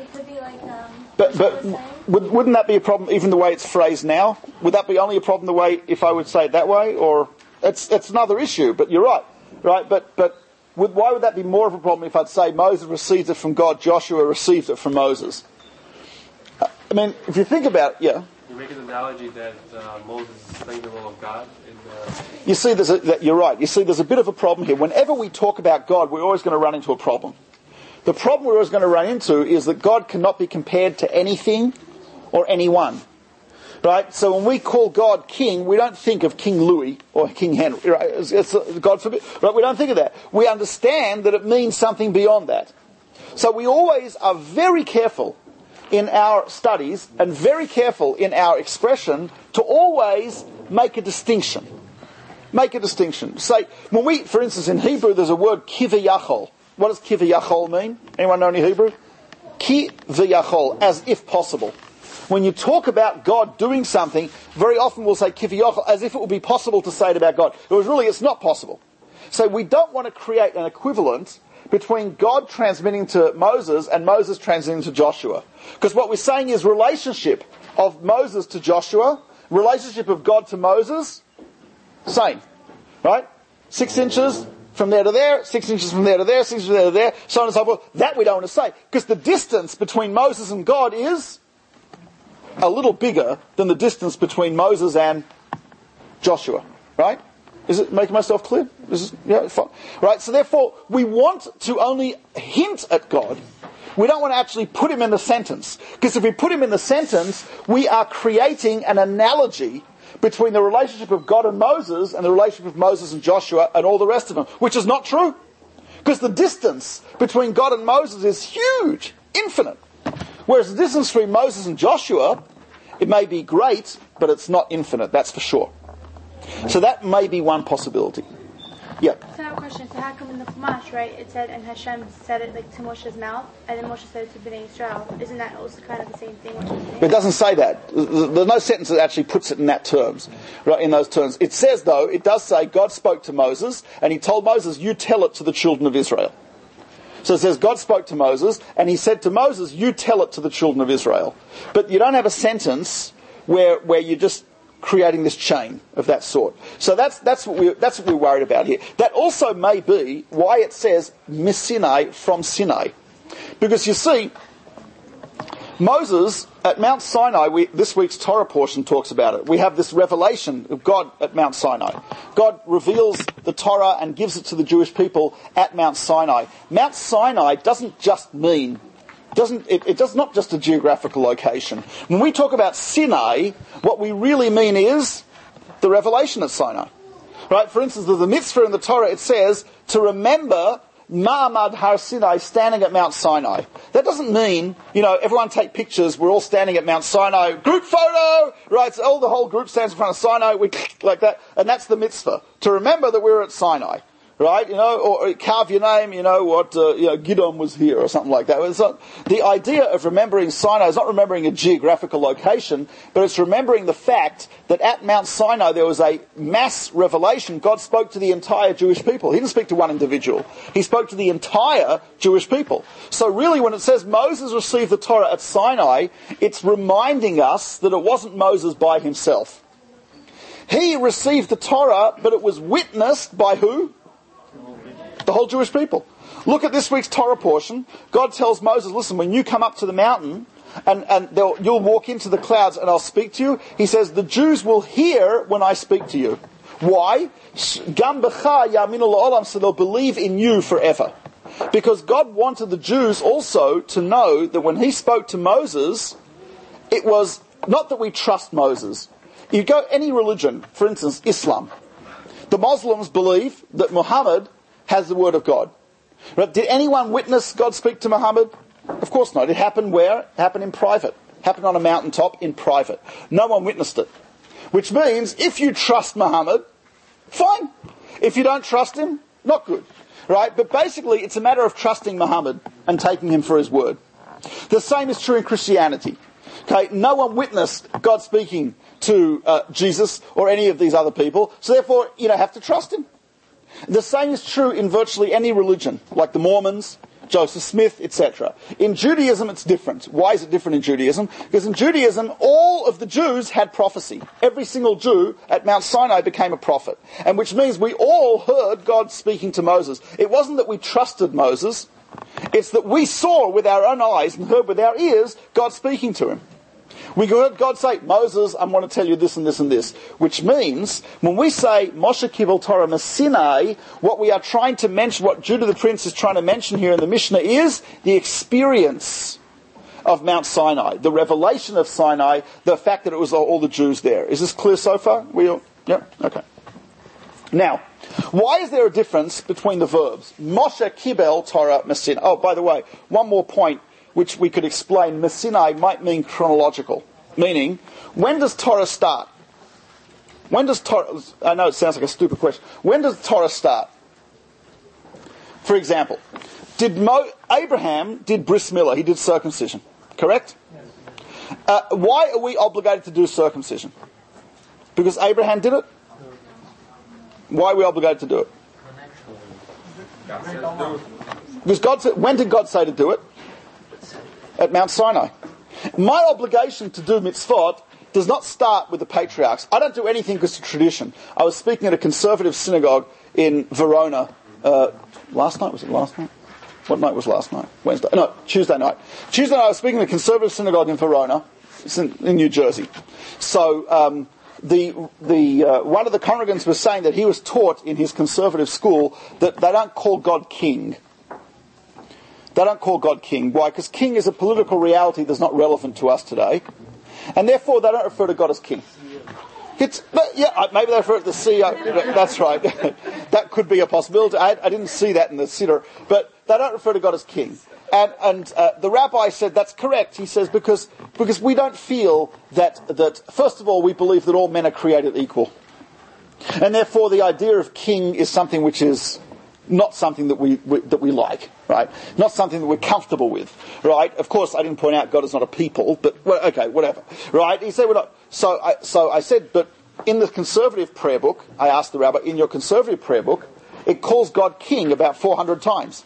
It could be like, um, But, but you were saying. would, wouldn't that be a problem even the way it's phrased now? Would that be only a problem the way, if I would say it that way? Or, it's, it's another issue, but you're right. Right? But, but would, why would that be more of a problem if I'd say Moses received it from God, Joshua received it from Moses? I mean, if you think about it, yeah. You make an analogy that uh, Moses is playing the role of God in the. You see, there's a, that, you're right. You see, there's a bit of a problem here. Whenever we talk about God, we're always going to run into a problem. The problem we're always going to run into is that God cannot be compared to anything or anyone. Right? So when we call God King, we don't think of King Louis or King Henry. Right? It's, it's, God forbid. Right? We don't think of that. We understand that it means something beyond that. So we always are very careful in our studies and very careful in our expression to always make a distinction. Make a distinction. Say, when we, for instance, in Hebrew, there's a word kiviyachol. What does kiviyachol mean? Anyone know any Hebrew? Kiviyachol, as if possible. When you talk about God doing something, very often we'll say kiviyachol, as if it would be possible to say it about God. It was really, it's not possible. So we don't want to create an equivalent between God transmitting to Moses and Moses transmitting to Joshua. Because what we're saying is relationship of Moses to Joshua, relationship of God to Moses, same. Right? Six inches from there to there, six inches from there to there, six inches from there to there, so on and so forth. That we don't want to say. Because the distance between Moses and God is a little bigger than the distance between Moses and Joshua. Right? Is it making myself clear? Is yeah, fine. Right, so therefore, we want to only hint at God. We don't want to actually put him in the sentence. Because if we put him in the sentence, we are creating an analogy between the relationship of God and Moses and the relationship of Moses and Joshua and all the rest of them, which is not true. Because the distance between God and Moses is huge, infinite. Whereas the distance between Moses and Joshua, it may be great, but it's not infinite, that's for sure. So that may be one possibility. Yeah. So I have a question. So how come in the Chumash, right, it said, and Hashem said it like to Moshe's mouth, and then Moshe said it to Bnei Israel. Isn't that also kind of the same thing? What you're saying? It doesn't say that. There's no sentence that actually puts it in that terms, right? In those terms, it says though it does say God spoke to Moses and He told Moses, "You tell it to the children of Israel." So it says God spoke to Moses and He said to Moses, "You tell it to the children of Israel." But you don't have a sentence where where you're just creating this chain of that sort. So that's that's what we're, that's what we're worried about here. That also may be why it says Missinai from Sinai, because you see. Moses at Mount Sinai, we, this week's Torah portion talks about it. We have this revelation of God at Mount Sinai. God reveals the Torah and gives it to the Jewish people at Mount Sinai. Mount Sinai doesn't just mean doesn't it, it does not just a geographical location. When we talk about Sinai, what we really mean is the revelation at Sinai. Right? For instance, the mitzvah in the Torah. It says to remember Ma'amad Har Sinai standing at Mount Sinai. That doesn't mean, you know, everyone take pictures, we're all standing at Mount Sinai, group photo! Right, so all the whole group stands in front of Sinai, we like that, and that's the mitzvah. To remember that we're at Sinai. Right, you know, or carve your name, you know, what, uh, you know, Gidon was here or something like that. Not, the idea of remembering Sinai is not remembering a geographical location, but it's remembering the fact that at Mount Sinai there was a mass revelation. God spoke to the entire Jewish people. He didn't speak to one individual. He spoke to the entire Jewish people. So really when it says Moses received the Torah at Sinai, it's reminding us that it wasn't Moses by himself. He received the Torah, but it was witnessed by who? The whole Jewish people. Look at this week's Torah portion. God tells Moses, listen, when you come up to the mountain, and, and you'll walk into the clouds and I'll speak to you. He says, the Jews will hear when I speak to you. Why? So they'll believe in you forever. Because God wanted the Jews also to know that when He spoke to Moses, it was not that we trust Moses. You go any religion, for instance, Islam. The Muslims believe that Muhammad has the word of God. Right? Did anyone witness God speak to Muhammad? Of course not. It happened where? It happened in private. It happened on a mountaintop in private. No one witnessed it. Which means if you trust Muhammad, fine. If you don't trust him, not good. Right? But basically, it's a matter of trusting Muhammad and taking him for his word. The same is true in Christianity. Okay, no one witnessed God speaking to uh, Jesus or any of these other people, so therefore you don't have to trust him. The same is true in virtually any religion, like the Mormons, Joseph Smith, etc. In Judaism, it's different. Why is it different in Judaism? Because in Judaism, all of the Jews had prophecy. Every single Jew at Mount Sinai became a prophet. And which means we all heard God speaking to Moses. It wasn't that we trusted Moses, it's that we saw with our own eyes and heard with our ears God speaking to him. We heard God say, Moses, I want to tell you this and this and this. Which means, when we say Moshe Kibel Torah Sinai, what we are trying to mention, what Judah the Prince is trying to mention here in the Mishnah is the experience of Mount Sinai, the revelation of Sinai, the fact that it was all the Jews there. Is this clear so far? We all, yeah? Okay. Now, why is there a difference between the verbs? Moshe Kibel Torah Sinai. Oh, by the way, one more point which we could explain, Messinai might mean chronological. Meaning, when does Torah start? When does Torah, I know it sounds like a stupid question. When does Torah start? For example, did Mo, Abraham did bris milah, he did circumcision, correct? Uh, why are we obligated to do circumcision? Because Abraham did it? Why are we obligated to do it? Because God said, when did God say to do it? At Mount Sinai. My obligation to do mitzvot does not start with the patriarchs. I don't do anything because of tradition. I was speaking at a conservative synagogue in Verona uh, last night. Was it last night? What night was last night? Wednesday? No, Tuesday night. Tuesday night I was speaking at a conservative synagogue in Verona, in, in New Jersey. So um, the the uh, one of the congregants was saying that he was taught in his conservative school that they don't call God King. They don't call God king. Why? Because king is a political reality that's not relevant to us today. And therefore, they don't refer to God as king. It's, but yeah, maybe they refer to the CEO. That's right. that could be a possibility. I, I, didn't see that in the Siddur. But they don't refer to God as king. And, and uh, the rabbi said that's correct. He says because, because we don't feel that, that, first of all, we believe that all men are created equal. And therefore, the idea of king is something which is not something that we, we, that we like, right? Not something that we're comfortable with, right? Of course, I didn't point out God is not a people, but well, okay, whatever, right? He said, well, not. So I, so I said, but in the conservative prayer book, I asked the rabbi, in your conservative prayer book, it calls God king about 400 times.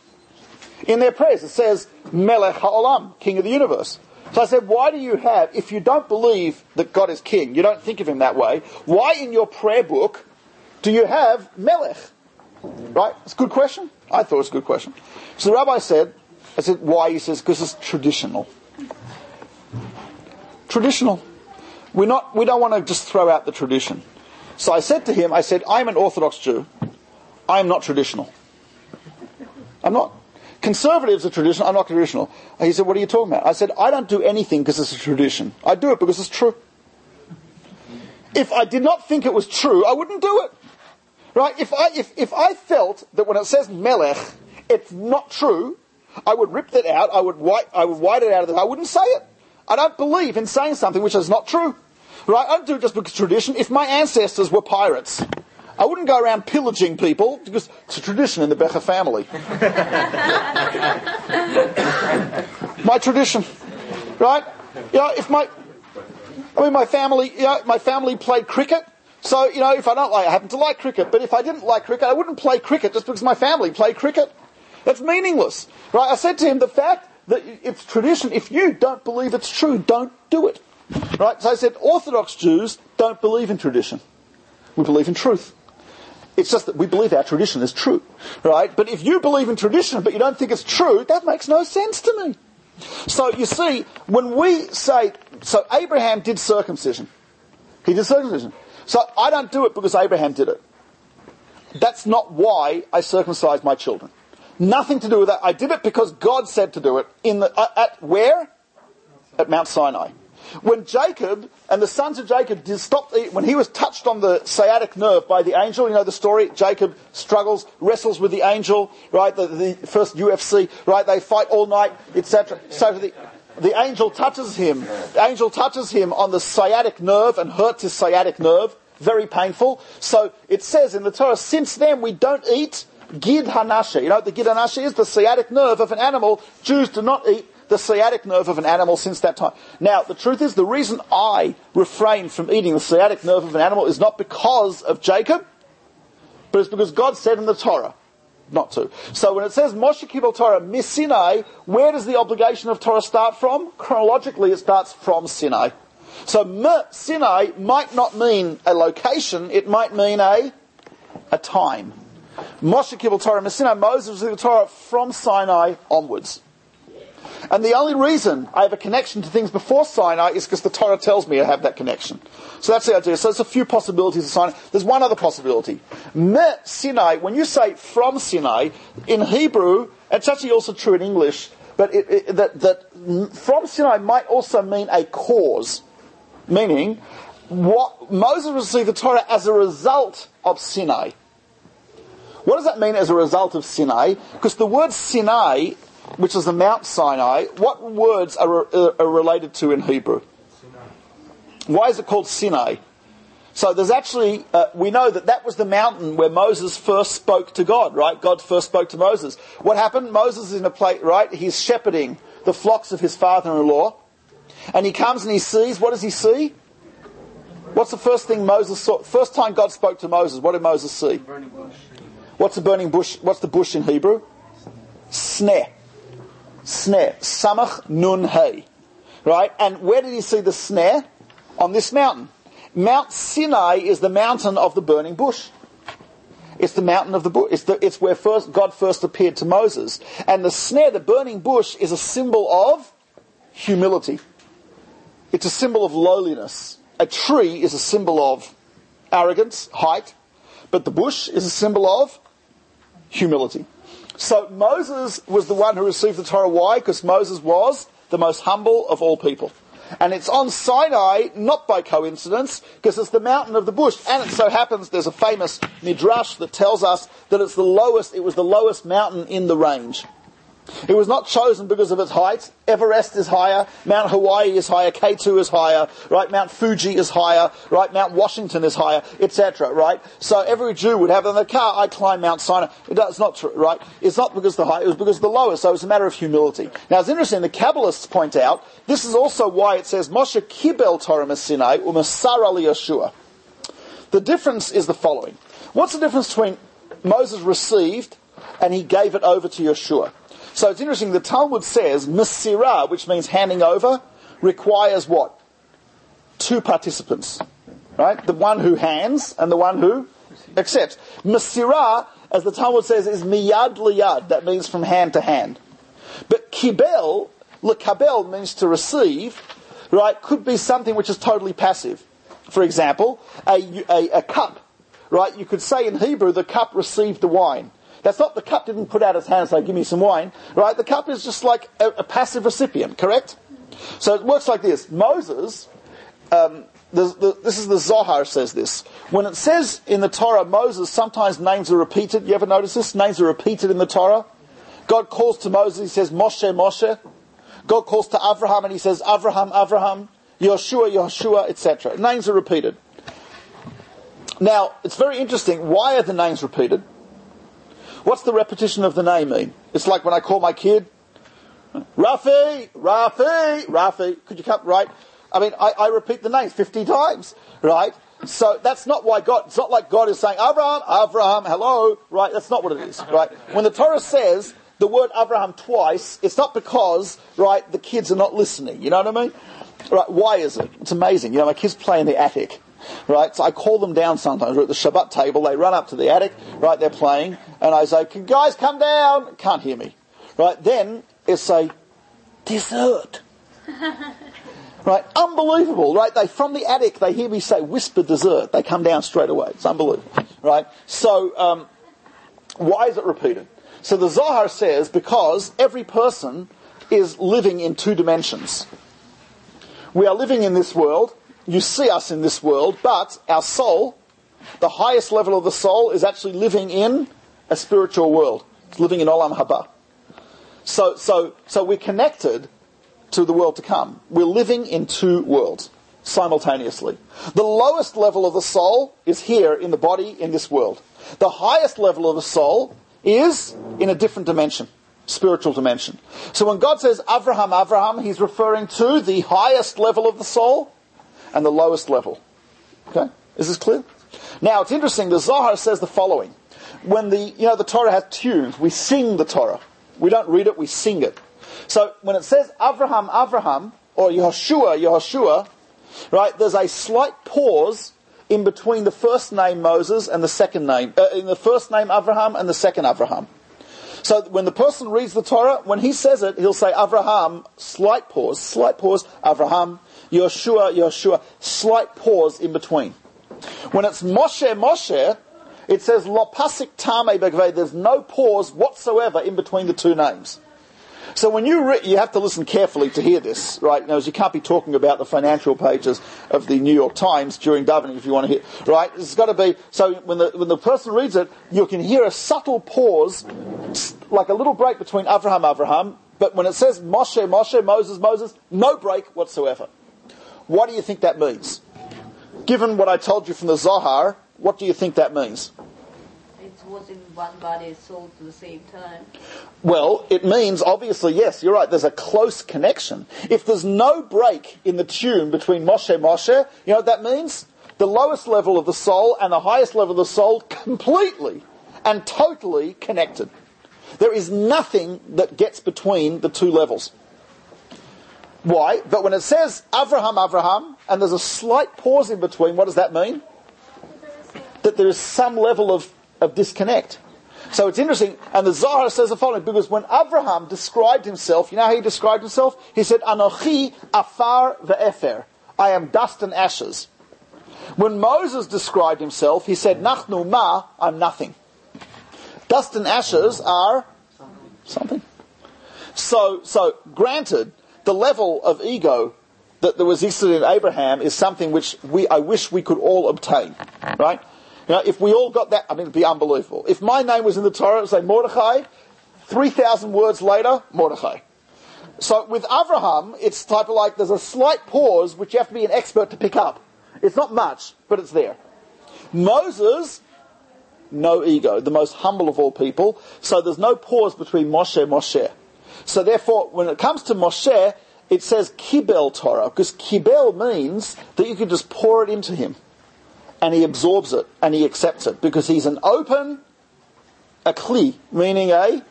In their prayers, it says Melech HaOlam, king of the universe. So I said, why do you have, if you don't believe that God is king, you don't think of him that way, why in your prayer book do you have Melech? Right? It's a good question. I thought it was a good question. So the rabbi said, I said, why? He says, because it's traditional. Traditional. We're not, we don't want to just throw out the tradition. So I said to him, I said, I'm an Orthodox Jew. I'm not traditional. I'm not. Conservatives are traditional. I'm not traditional. He said, what are you talking about? I said, I don't do anything because it's a tradition. I do it because it's true. If I did not think it was true, I wouldn't do it. Right? If I, if, if I felt that when it says Melech, it's not true, I would rip that out. I would white, I would white it out of it. I wouldn't say it. I don't believe in saying something which is not true. Right? I don't do it just because tradition. If my ancestors were pirates, I wouldn't go around pillaging people because it's a tradition in the Becher family. my tradition. Right? You know, if my, I mean, my family, you know, my family played cricket. So, you know, if I don't like, I happen to like cricket, but if I didn't like cricket, I wouldn't play cricket just because my family played cricket. That's meaningless. Right? I said to him, the fact that it's tradition, if you don't believe it's true, don't do it. Right? So I said, Orthodox Jews don't believe in tradition. We believe in truth. It's just that we believe our tradition is true. Right? But if you believe in tradition but you don't think it's true, that makes no sense to me. So you see, when we say, so Abraham did circumcision. He did circumcision. So I don't do it because Abraham did it. That's not why I circumcise my children. Nothing to do with that. I did it because God said to do it. In the, uh, at where? At Mount Sinai. When Jacob and the sons of Jacob did stop, when he was touched on the sciatic nerve by the angel, you know the story. Jacob struggles, wrestles with the angel, right? The, the first UFC, right? They fight all night, etc. So the the angel touches him. The angel touches him on the sciatic nerve and hurts his sciatic nerve. Very painful. So it says in the Torah, since then we don't eat gid hanashe. You know what the gid hanashe is? The sciatic nerve of an animal. Jews do not eat the sciatic nerve of an animal since that time. Now, the truth is, the reason I refrain from eating the sciatic nerve of an animal is not because of Jacob, but it's because God said in the Torah not to. So when it says Moshe Kibel Torah Sinai, where does the obligation of Torah start from? Chronologically, it starts from Sinai. So Sinai might not mean a location, it might mean a, a time. Moshe Kibel Torah Sinai, Moses the Torah from Sinai onwards. And the only reason I have a connection to things before Sinai is because the Torah tells me I have that connection. So that's the idea. So there's a few possibilities of Sinai. There's one other possibility. Me Sinai, when you say from Sinai, in Hebrew, it's actually also true in English, but it, it, that, that from Sinai might also mean a cause. Meaning, what Moses received the Torah as a result of Sinai. What does that mean as a result of Sinai? Because the word Sinai which is the Mount Sinai, what words are, uh, are related to in Hebrew? Why is it called Sinai? So there's actually, uh, we know that that was the mountain where Moses first spoke to God, right? God first spoke to Moses. What happened? Moses is in a place, right? He's shepherding the flocks of his father-in-law. And he comes and he sees, what does he see? What's the first thing Moses saw? First time God spoke to Moses, what did Moses see? What's the burning bush? What's the bush in Hebrew? Sneh snare. Samach nun hey. Right? And where did he see the snare? On this mountain. Mount Sinai is the mountain of the burning bush. It's the mountain of the bush. It's, the, it's where first, God first appeared to Moses. And the snare, the burning bush, is a symbol of humility. It's a symbol of lowliness. A tree is a symbol of arrogance, height, but the bush is a symbol of humility. So Moses was the one who received the Torah. Why? Because Moses was the most humble of all people. And it's on Sinai, not by coincidence, because it's the mountain of the bush. And it so happens there's a famous midrash that tells us that it's the lowest, it was the lowest mountain in the range. It was not chosen because of its height. Everest is higher, Mount Hawaii is higher, K2 is higher, right? Mount Fuji is higher, right? Mount Washington is higher, etc., right? So every Jew would have in the car, I climb Mount Sinai. It's not true, right? It's not because of the height, it was because of the lower, so it's a matter of humility. Now it's interesting, the Kabbalists point out, this is also why it says, Moshe kibel Torah Sinai, umasar ali Yeshua. The difference is the following. What's the difference between Moses received and he gave it over to Yeshua? So it's interesting, the Talmud says, Masirah, which means handing over, requires what? Two participants. Right? The one who hands and the one who accepts. Masirah, as the Talmud says, is miyad liyad. That means from hand to hand. But kibel, lekabel means to receive, right, could be something which is totally passive. For example, a, a, a cup, right? You could say in Hebrew, the cup received the wine. That's not the cup didn't put out its hand and say, give me some wine, right? The cup is just like a, a passive recipient, correct? So it works like this. Moses, um, the, the, this is the Zohar says this. When it says in the Torah, Moses, sometimes names are repeated. You ever notice this? Names are repeated in the Torah. God calls to Moses, he says, Moshe, Moshe. God calls to Abraham and he says, Abraham, Abraham. Yeshua, Yeshua, etc. Names are repeated. Now, it's very interesting. Why are the names repeated? What's the repetition of the name mean? It's like when I call my kid, Rafi, Rafi, Rafi. Could you come, right? I mean, I, I repeat the name 50 times, right? So that's not why God, it's not like God is saying, Abraham, Abraham, hello, right? That's not what it is, right? When the Torah says the word Abraham twice, it's not because, right, the kids are not listening. You know what I mean? Right, why is it? It's amazing. You know, my kids play in the attic. Right, so I call them down sometimes. We're at the Shabbat table. They run up to the attic. Right, they're playing, and I say, "Can guys come down?" Can't hear me. Right, then it's a dessert. right, unbelievable. Right, they from the attic they hear me say whisper dessert. They come down straight away. It's unbelievable. Right, so um, why is it repeated? So the Zohar says because every person is living in two dimensions. We are living in this world. You see us in this world, but our soul, the highest level of the soul, is actually living in a spiritual world. It's living in Olam Haba. So, so, so we're connected to the world to come. We're living in two worlds simultaneously. The lowest level of the soul is here in the body in this world. The highest level of the soul is in a different dimension spiritual dimension. So when God says Avraham, Avraham, he's referring to the highest level of the soul and the lowest level. Okay? Is this clear? Now it's interesting, the Zohar says the following. When the, you know, the Torah has tunes, we sing the Torah. We don't read it, we sing it. So when it says Avraham, Avraham, or Yehoshua, Yehoshua, right, there's a slight pause in between the first name Moses and the second name, uh, in the first name Avraham and the second Avraham. So when the person reads the Torah, when he says it, he'll say Avraham, slight pause, slight pause, Avraham, Yeshua, Yeshua, slight pause in between. When it's Moshe, Moshe, it says Lopasik Tame Begve, there's no pause whatsoever in between the two names. So when you re- you have to listen carefully to hear this, right? Now, as you can't be talking about the financial pages of the New York Times during davening if you want to hear, right? It's got to be so when the when the person reads it, you can hear a subtle pause, like a little break between Abraham, Abraham. But when it says Moshe, Moshe, Moses, Moses, no break whatsoever. What do you think that means? Given what I told you from the Zohar, what do you think that means? It was in one body, soul at the same time. Well, it means, obviously, yes, you're right, there's a close connection. If there's no break in the tune between Moshe Moshe, you know what that means? The lowest level of the soul and the highest level of the soul completely and totally connected. There is nothing that gets between the two levels. Why? But when it says Avraham, Avraham, and there's a slight pause in between, what does that mean? That there is some level of, of disconnect. So it's interesting, and the Zohar says the following, because when Avraham described himself, you know how he described himself? He said, Anochi afar ve'efer. I am dust and ashes. When Moses described himself, he said, Nachnu ma, I'm nothing. Dust and ashes are something. So, so granted, the level of ego that there was existed in Abraham is something which we, I wish we could all obtain, right? You know, if we all got that, I mean, it'd be unbelievable. If my name was in the Torah, it'd say Mordechai, 3,000 words later, Mordechai. So with Avraham, it's type of like there's a slight pause which you have to be an expert to pick up. It's not much, but it's there. Moses, no ego, the most humble of all people. So there's no pause between Moshe and Moshe. So therefore, when it comes to Moshe, it says kibel Torah, because kibel means that you can just pour it into him. And he absorbs it, and he accepts it, because he's an open, a kli, meaning a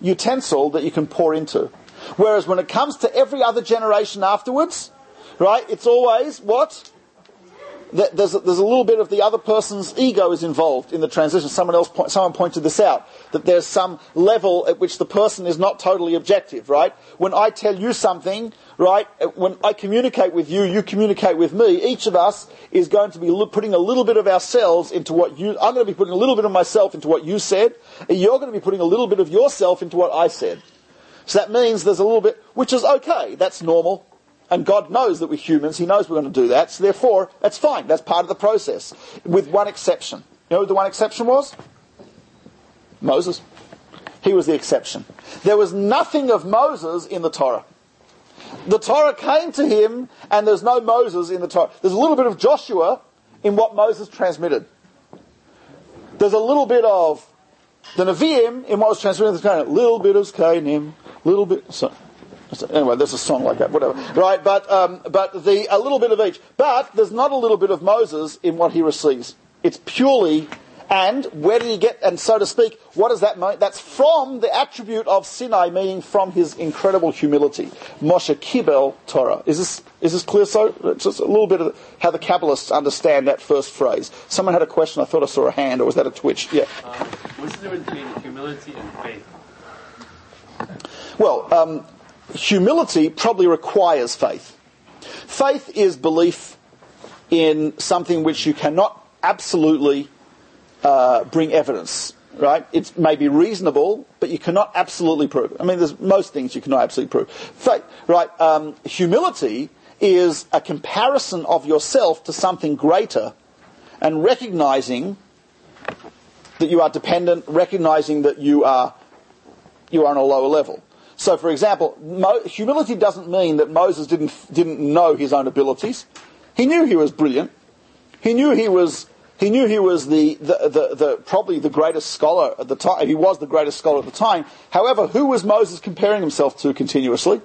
utensil that you can pour into. Whereas when it comes to every other generation afterwards, right, it's always what? There's a, there's a little bit of the other person's ego is involved in the transition. Someone else, someone pointed this out that there's some level at which the person is not totally objective, right? When I tell you something, right, uh, when I communicate with you, you communicate with me. Each of us is going to be putting a little bit of ourselves into what you. I'm going to be putting a little bit of myself into what you said, and you're going to be putting a little bit of yourself into what I said. So that means there's a little bit, which is okay. That's normal. And God knows that we're humans. He knows we're going to do that. So therefore, that's fine. That's part of the process. With one exception. You know the one exception was? Moses. He was the exception. There was nothing of Moses in the Torah. The Torah came to him, and there's no Moses in the Torah. There's a little bit of Joshua in what Moses transmitted. There's a little bit of the Nevi'im in what was transmitted in little bit of Kainim, little bit. So, anyway, there's a song like that, whatever. Right, but um, but the a little bit of each. But there's not a little bit of Moses in what he receives. It's purely. And where did he get? And so to speak, what does that mean? That's from the attribute of Sinai, meaning from his incredible humility. Moshe Kibel Torah. Is this is this clear? So just a little bit of how the Kabbalists understand that first phrase. Someone had a question. I thought I saw a hand, or was that a twitch? Yeah. Um, what's the difference between humility and faith? Well, um, humility probably requires faith. Faith is belief in something which you cannot absolutely uh, bring evidence, right? It may be reasonable, but you cannot absolutely prove. I mean, there's most things you cannot absolutely prove. Faith, right? Um, humility is a comparison of yourself to something greater and recognizing that you are dependent, recognizing that you are, you are on a lower level. So, for example, Mo- humility doesn't mean that Moses didn't, didn't know his own abilities. He knew he was brilliant. He knew he was, he knew he was the, the, the, the, probably the greatest scholar at the time. He was the greatest scholar at the time. However, who was Moses comparing himself to continuously?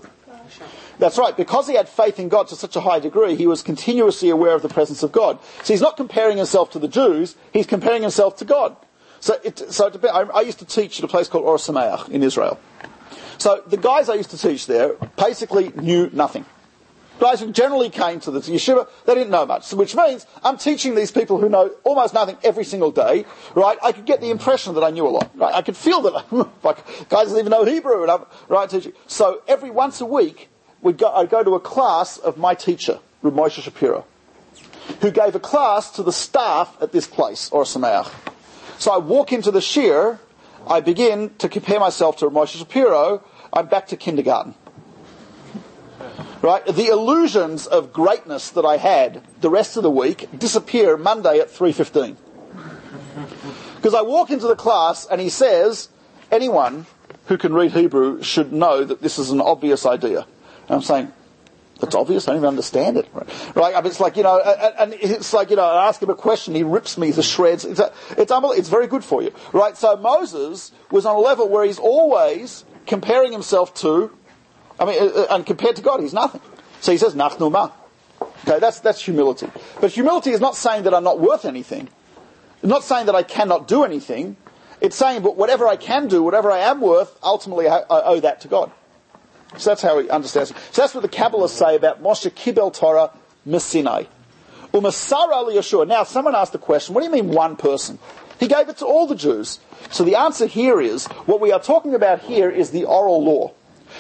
That's right. Because he had faith in God to such a high degree, he was continuously aware of the presence of God. So he's not comparing himself to the Jews, he's comparing himself to God. So, it, so it, I, I, used to teach at a place called Or in Israel. So the guys I used to teach there basically knew nothing. Guys who generally came to the yeshiva, they didn't know much. which means I'm teaching these people who know almost nothing every single day, right? I could get the impression that I knew a lot, right? I could feel that, like, guys don't even know Hebrew, and I'm, right, teaching. So every once a week, we'd go, I'd go to a class of my teacher, Rav Moshe Shapiro, who gave a class to the staff at this place, Ohr Somayach. So I walk into the shiur, I begin to compare myself to Moshe Shapiro, I'm back to kindergarten. Right? The illusions of greatness that I had the rest of the week disappear Monday at 3.15. Because I walk into the class and he says, anyone who can read Hebrew should know that this is an obvious idea. And I'm saying, that's obvious. I don't even understand it. Right? I mean, it's like you know, and it's like you know, I ask him a question, he rips me to shreds. It's a, it's unbelievable. It's very good for you, right? So Moses was on a level where he's always comparing himself to, I mean, uh, uh, and compared to God, he's nothing. So he says, "Nachnu ma." Okay, that's that's humility. But humility is not saying that I'm not worth anything. It's not saying that I cannot do anything. It's saying, but whatever I can do, whatever I am worth, ultimately I, I owe that to God. So that's how he understands it. So that's what the Kabbalists say about Moshe Kibel Torah Messinai. Umasara Yeshua. Now, someone asked the question, what do you mean one person? He gave it to all the Jews. So the answer here is, what we are talking about here is the oral law.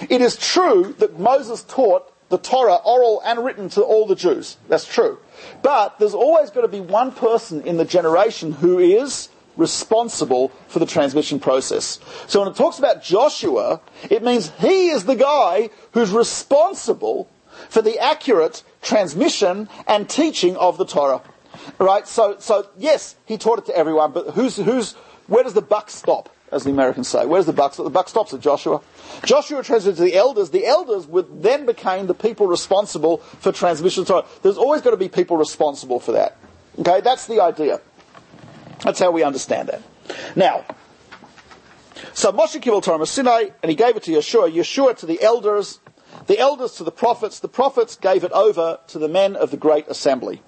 It is true that Moses taught the Torah oral and written to all the Jews. That's true. But there's always got to be one person in the generation who is responsible for the transmission process. So when it talks about Joshua, it means he is the guy who's responsible for the accurate transmission and teaching of the Torah. Right? So, so yes, he taught it to everyone, but who's, who's, where does the buck stop, as the Americans say? Where's the buck stop? The buck stops at Joshua. Joshua transmitted to the elders. The elders would then became the people responsible for transmission There's always got to be people responsible for that. Okay, that's the idea. That's how we understand that. Now, so Moshe Kibel Torah Sinai, and he gave it to Yeshua. Yeshua to the elders, the elders to the prophets. The prophets gave it over to the men of the great assembly.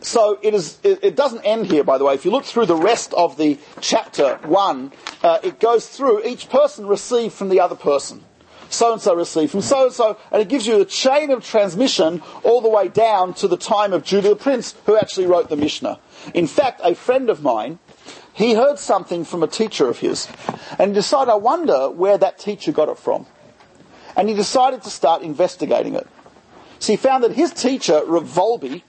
So it is. It, doesn't end here, by the way. If you look through the rest of the chapter one, uh, it goes through each person received from the other person. So and so received from so and so, and it gives you the chain of transmission all the way down to the time of Judah the Prince, who actually wrote the Mishnah. In fact, a friend of mine, he heard something from a teacher of his, and decided, I wonder where that teacher got it from. And he decided to start investigating it. So he found that his teacher, Rav Wolbe,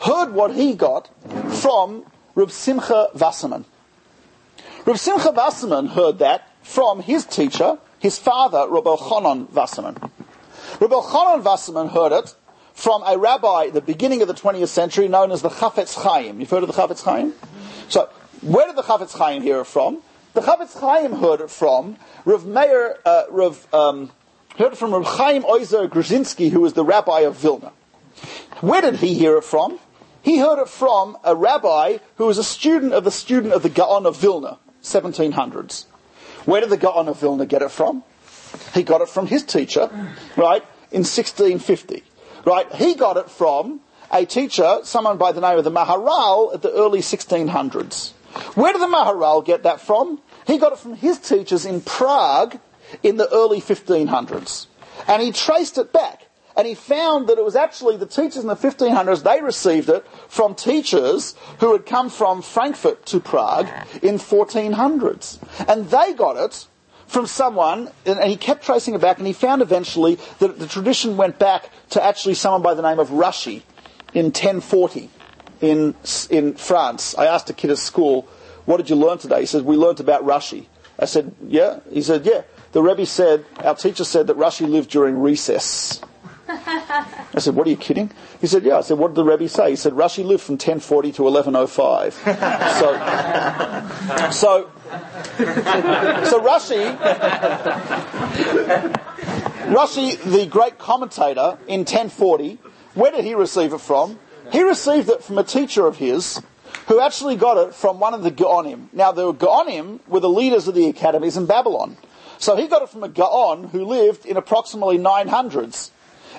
heard what he got from Reb Simcha Wasserman. Reb Simcha Wasserman heard that from his teacher, his father, Reb Elchanan Wasserman. Reb Elchanan Wasserman heard it from a rabbi at the beginning of the 20th century known as the Chafetz Chaim. You've heard of the Chafetz Chaim? So, where did the Chafetz Chaim hear it from? The Chafetz Chaim heard it from Rav Meir, uh, Rav, um, heard it from Rav Chaim Oizer Grodzinski, who was the rabbi of Vilna. Where did he hear it from? He heard it from a rabbi who was a student of the student of the Gaon of Vilna, 1700s. Where did the Gaon of Vilna get it from? He got it from his teacher, right, in 1650. Right, he got it from a teacher, someone by the name of the Maharal at the early 1600s. Where did the Maharal get that from? He got it from his teachers in Prague in the early 1500s. And he traced it back. And he found that it was actually the teachers in the 1500s, they received it from teachers who had come from Frankfurt to Prague in 1400s. And they got it from someone, and he kept tracing it back, and he found eventually that the tradition went back to actually someone by the name of Rashi in 1040 in, in France. I asked a kid at school, what did you learn today? He said, we learned about Rashi. I said, yeah? He said, yeah. The Rebbe said, our teacher said that Rashi lived during recess. I said, what are you kidding? He said, yeah. I said, what did the Rebbe say? He said, Rashi lived from 1040 to 1105. so, so, so Rashi, Rashi, the great commentator in 1040, where did he receive it from? He received it from a teacher of his who actually got it from one of the Gaonim. Now, the Gaonim were the leaders of the academies in Babylon. So he got it from a Gaon who lived in approximately 900s.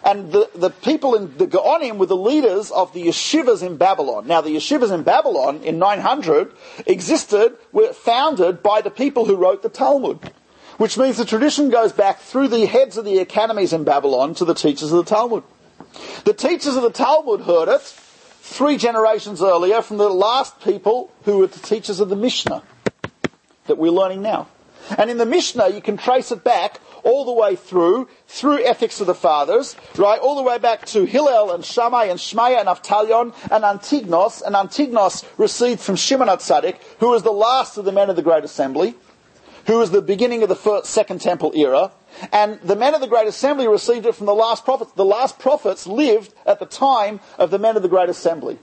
And the, the people in the Gaonim were the leaders of the yeshivas in Babylon. Now, the yeshivas in Babylon in 900 existed, were founded by the people who wrote the Talmud. Which means the tradition goes back through the heads of the academies in Babylon to the teachers of the Talmud. The teachers of the Talmud heard it three generations earlier from the last people who were the teachers of the Mishnah that we're learning now. And in the Mishnah, you can trace it back all the way through, through Ethics of the Fathers, right, all the way back to Hillel and Shammai and Shmaya and Avtalion and Antignos, and Antignos received from Shimon HaTzadik, who was the last of the men of the Great Assembly, who was the beginning of the first, Second Temple era, and the men of the Great Assembly received it from the last prophets. The last prophets lived at the time of the men of the Great Assembly.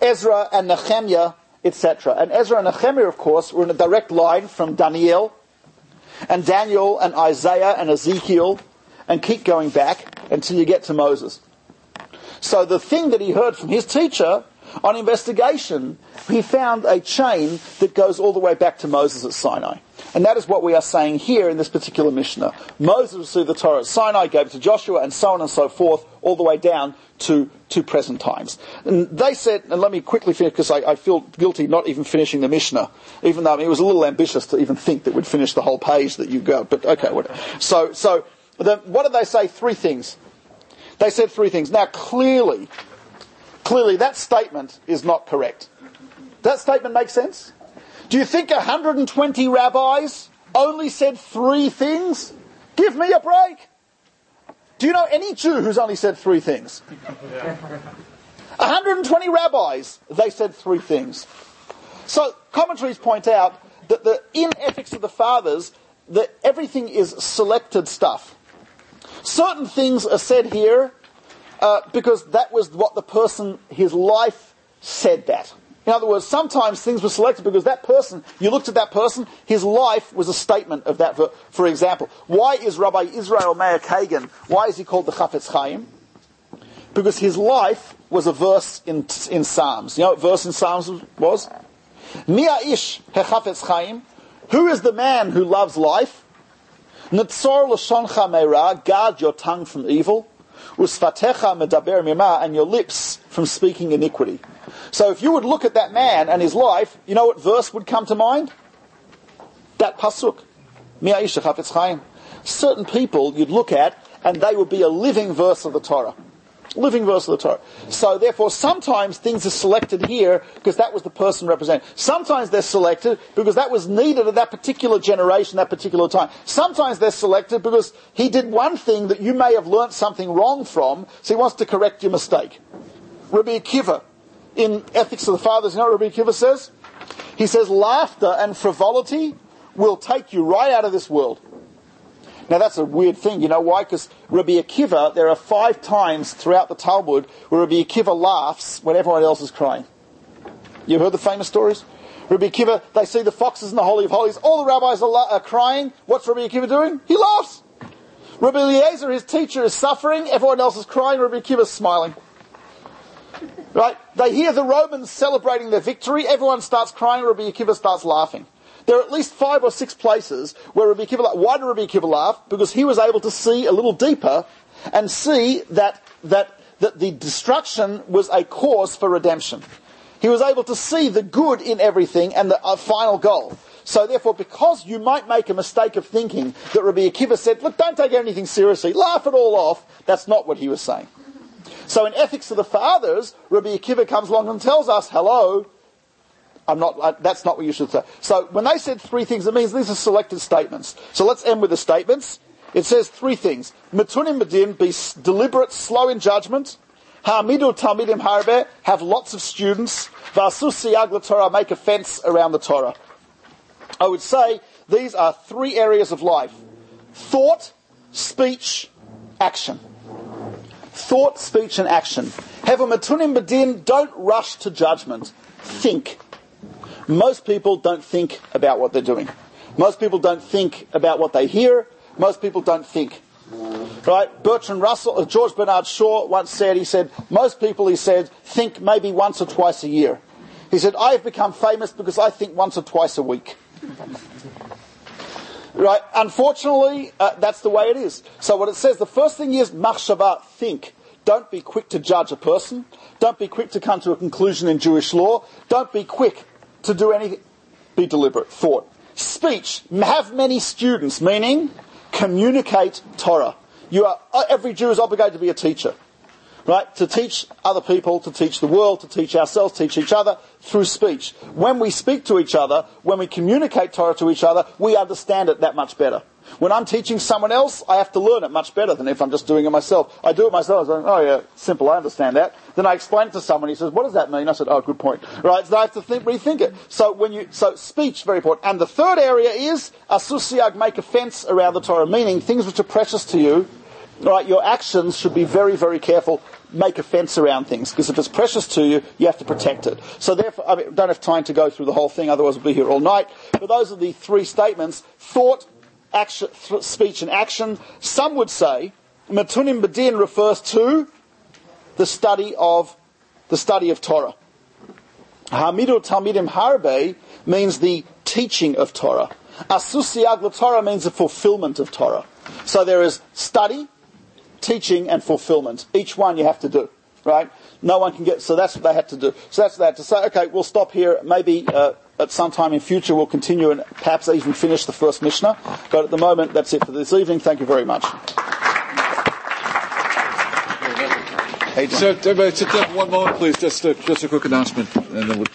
Ezra and Nehemiah etc. And Ezra and Nehemiah, of course, were in a direct line from Daniel, and Daniel and Isaiah and Ezekiel, and keep going back until you get to Moses. So the thing that he heard from his teacher on investigation, he found a chain that goes all the way back to Moses at Sinai. And that is what we are saying here in this particular Mishnah. Moses received the Torah at Sinai, gave it to Joshua, and so on and so forth, all the way down to, to present times. And they said, and let me quickly finish because I, I, feel guilty not even finishing the Mishnah, even though I mean, it was a little ambitious to even think that we'd finish the whole page that you got. But okay, whatever. So, so the, what did they say? Three things. They said three things. Now, clearly, clearly that statement is not correct. That statement makes sense? Do you think 120 rabbis only said three things? Give me a break. Do you know any Jew who's only said three things? 120 rabbis, they said three things. So commentaries point out that the, in Ethics of the Fathers, that everything is selected stuff. Certain things are said here Uh, because that was what the person, his life said that. In other words, sometimes things were selected because that person, you looked at that person, his life was a statement of that. For, for example, why is Rabbi Israel Meir Kagan, why is he called the Chafetz Chaim? Because his life was a verse in, in Psalms. You know what verse in Psalms was? Mia ish hechafetz chaim. Who is the man who loves life? Nitzor l'shoncha meira. Guard your tongue from evil. Medaber mima. And your lips from speaking iniquity. So if you would look at that man and his life, you know what verse would come to mind? That pasuk. Certain people you'd look at and they would be a living verse of the Torah living verse of the Torah. So therefore, sometimes things are selected here because that was the person represented. Sometimes they're selected because that was needed at that particular generation, that particular time. Sometimes they're selected because he did one thing that you may have learnt something wrong from, so he wants to correct your mistake. Rabbi Akiva, in Ethics of the Fathers, you know what Rabbi Akiva says? He says, laughter and frivolity will take you right out of this world. Now that's a weird thing. You know why? Because Rabbi Akiva, there are five times throughout the Talmud where Rabbi Akiva laughs when everyone else is crying. You've heard the famous stories? Rabbi Akiva, they see the foxes in the Holy of Holies. All the rabbis are, la- are crying. What's Rabbi Akiva doing? He laughs. Rabbi Eliezer, his teacher, is suffering. Everyone else is crying. Rabbi Akiva is smiling. Right? They hear the Romans celebrating their victory. Everyone starts crying. Rabbi Akiva starts laughing. There are at least five or six places where Rabbi Akiva laughed. Why did Rabbi Akiva laugh? Because he was able to see a little deeper and see that, that, that the destruction was a cause for redemption. He was able to see the good in everything and the uh, final goal. So therefore, because you might make a mistake of thinking that Rabbi Akiva said, look, don't take anything seriously, laugh it all off, that's not what he was saying. So in Ethics of the Fathers, Rabbi Akiva comes along and tells us, hello, I'm not, uh, that's not what you should say. So when they said three things, it means these are selected statements. So let's end with the statements. It says three things. Matunim badin, be deliberate, slow in judgment. Ha'amidu talmidim harbe, have lots of students. Va'asus siyag Torah, make a fence around the Torah. I would say these are three areas of life. Thought, speech, action. Thought, speech, and action. Have a matunim badin, don't rush to judgment. Think. Most people don't think about what they're doing. Most people don't think about what they hear. Most people don't think. Right? Bertrand Russell, uh, George Bernard Shaw once said, he said, most people, he said, think maybe once or twice a year. He said, I have become famous because I think once or twice a week. right? Unfortunately, uh, that's the way it is. So what it says, the first thing is machshava, think. Don't be quick to judge a person. Don't be quick to come to a conclusion in Jewish law. Don't be quick to do anything. Be deliberate. Thought. Speech. Have many students, meaning communicate Torah. You are, every Jew is obligated to be a teacher. Right? To teach other people, to teach the world, to teach ourselves, teach each other through speech. When we speak to each other, when we communicate Torah to each other, we understand it that much better. When I'm teaching someone else, I have to learn it much better than if I'm just doing it myself. I do it myself. I go, oh yeah, simple, I understand that. Then I explain it to someone. He says, what does that mean? I said, oh, good point. Right? So I have to think, rethink it. So when you, so speech, very important. And the third area is, asusiag, make a fence around the Torah, meaning things which are precious to you, right, your actions should be very, very careful. Make a fence around things, because if it's precious to you, you have to protect it. So therefore, I mean, don't have time to go through the whole thing, otherwise we'll be here all night. But those are the three statements. Thought, action, speech and action. Some would say Matunim Badin refers to the study of the study of Torah. Ha'amidu Talmidim Harbe means the teaching of Torah. Asusiag Torah means the fulfillment of Torah. So there is study, teaching, and fulfillment. Each one you have to do, right? No one can get. So that's what they had to do. So that's what they had to say. Okay, we'll stop here. Maybe uh, at some time in future we'll continue and perhaps even finish the first Mishnah. But at the moment, that's it for this evening. Thank you very much. So, uh, one moment, please. Just a, just a quick announcement, and then we'll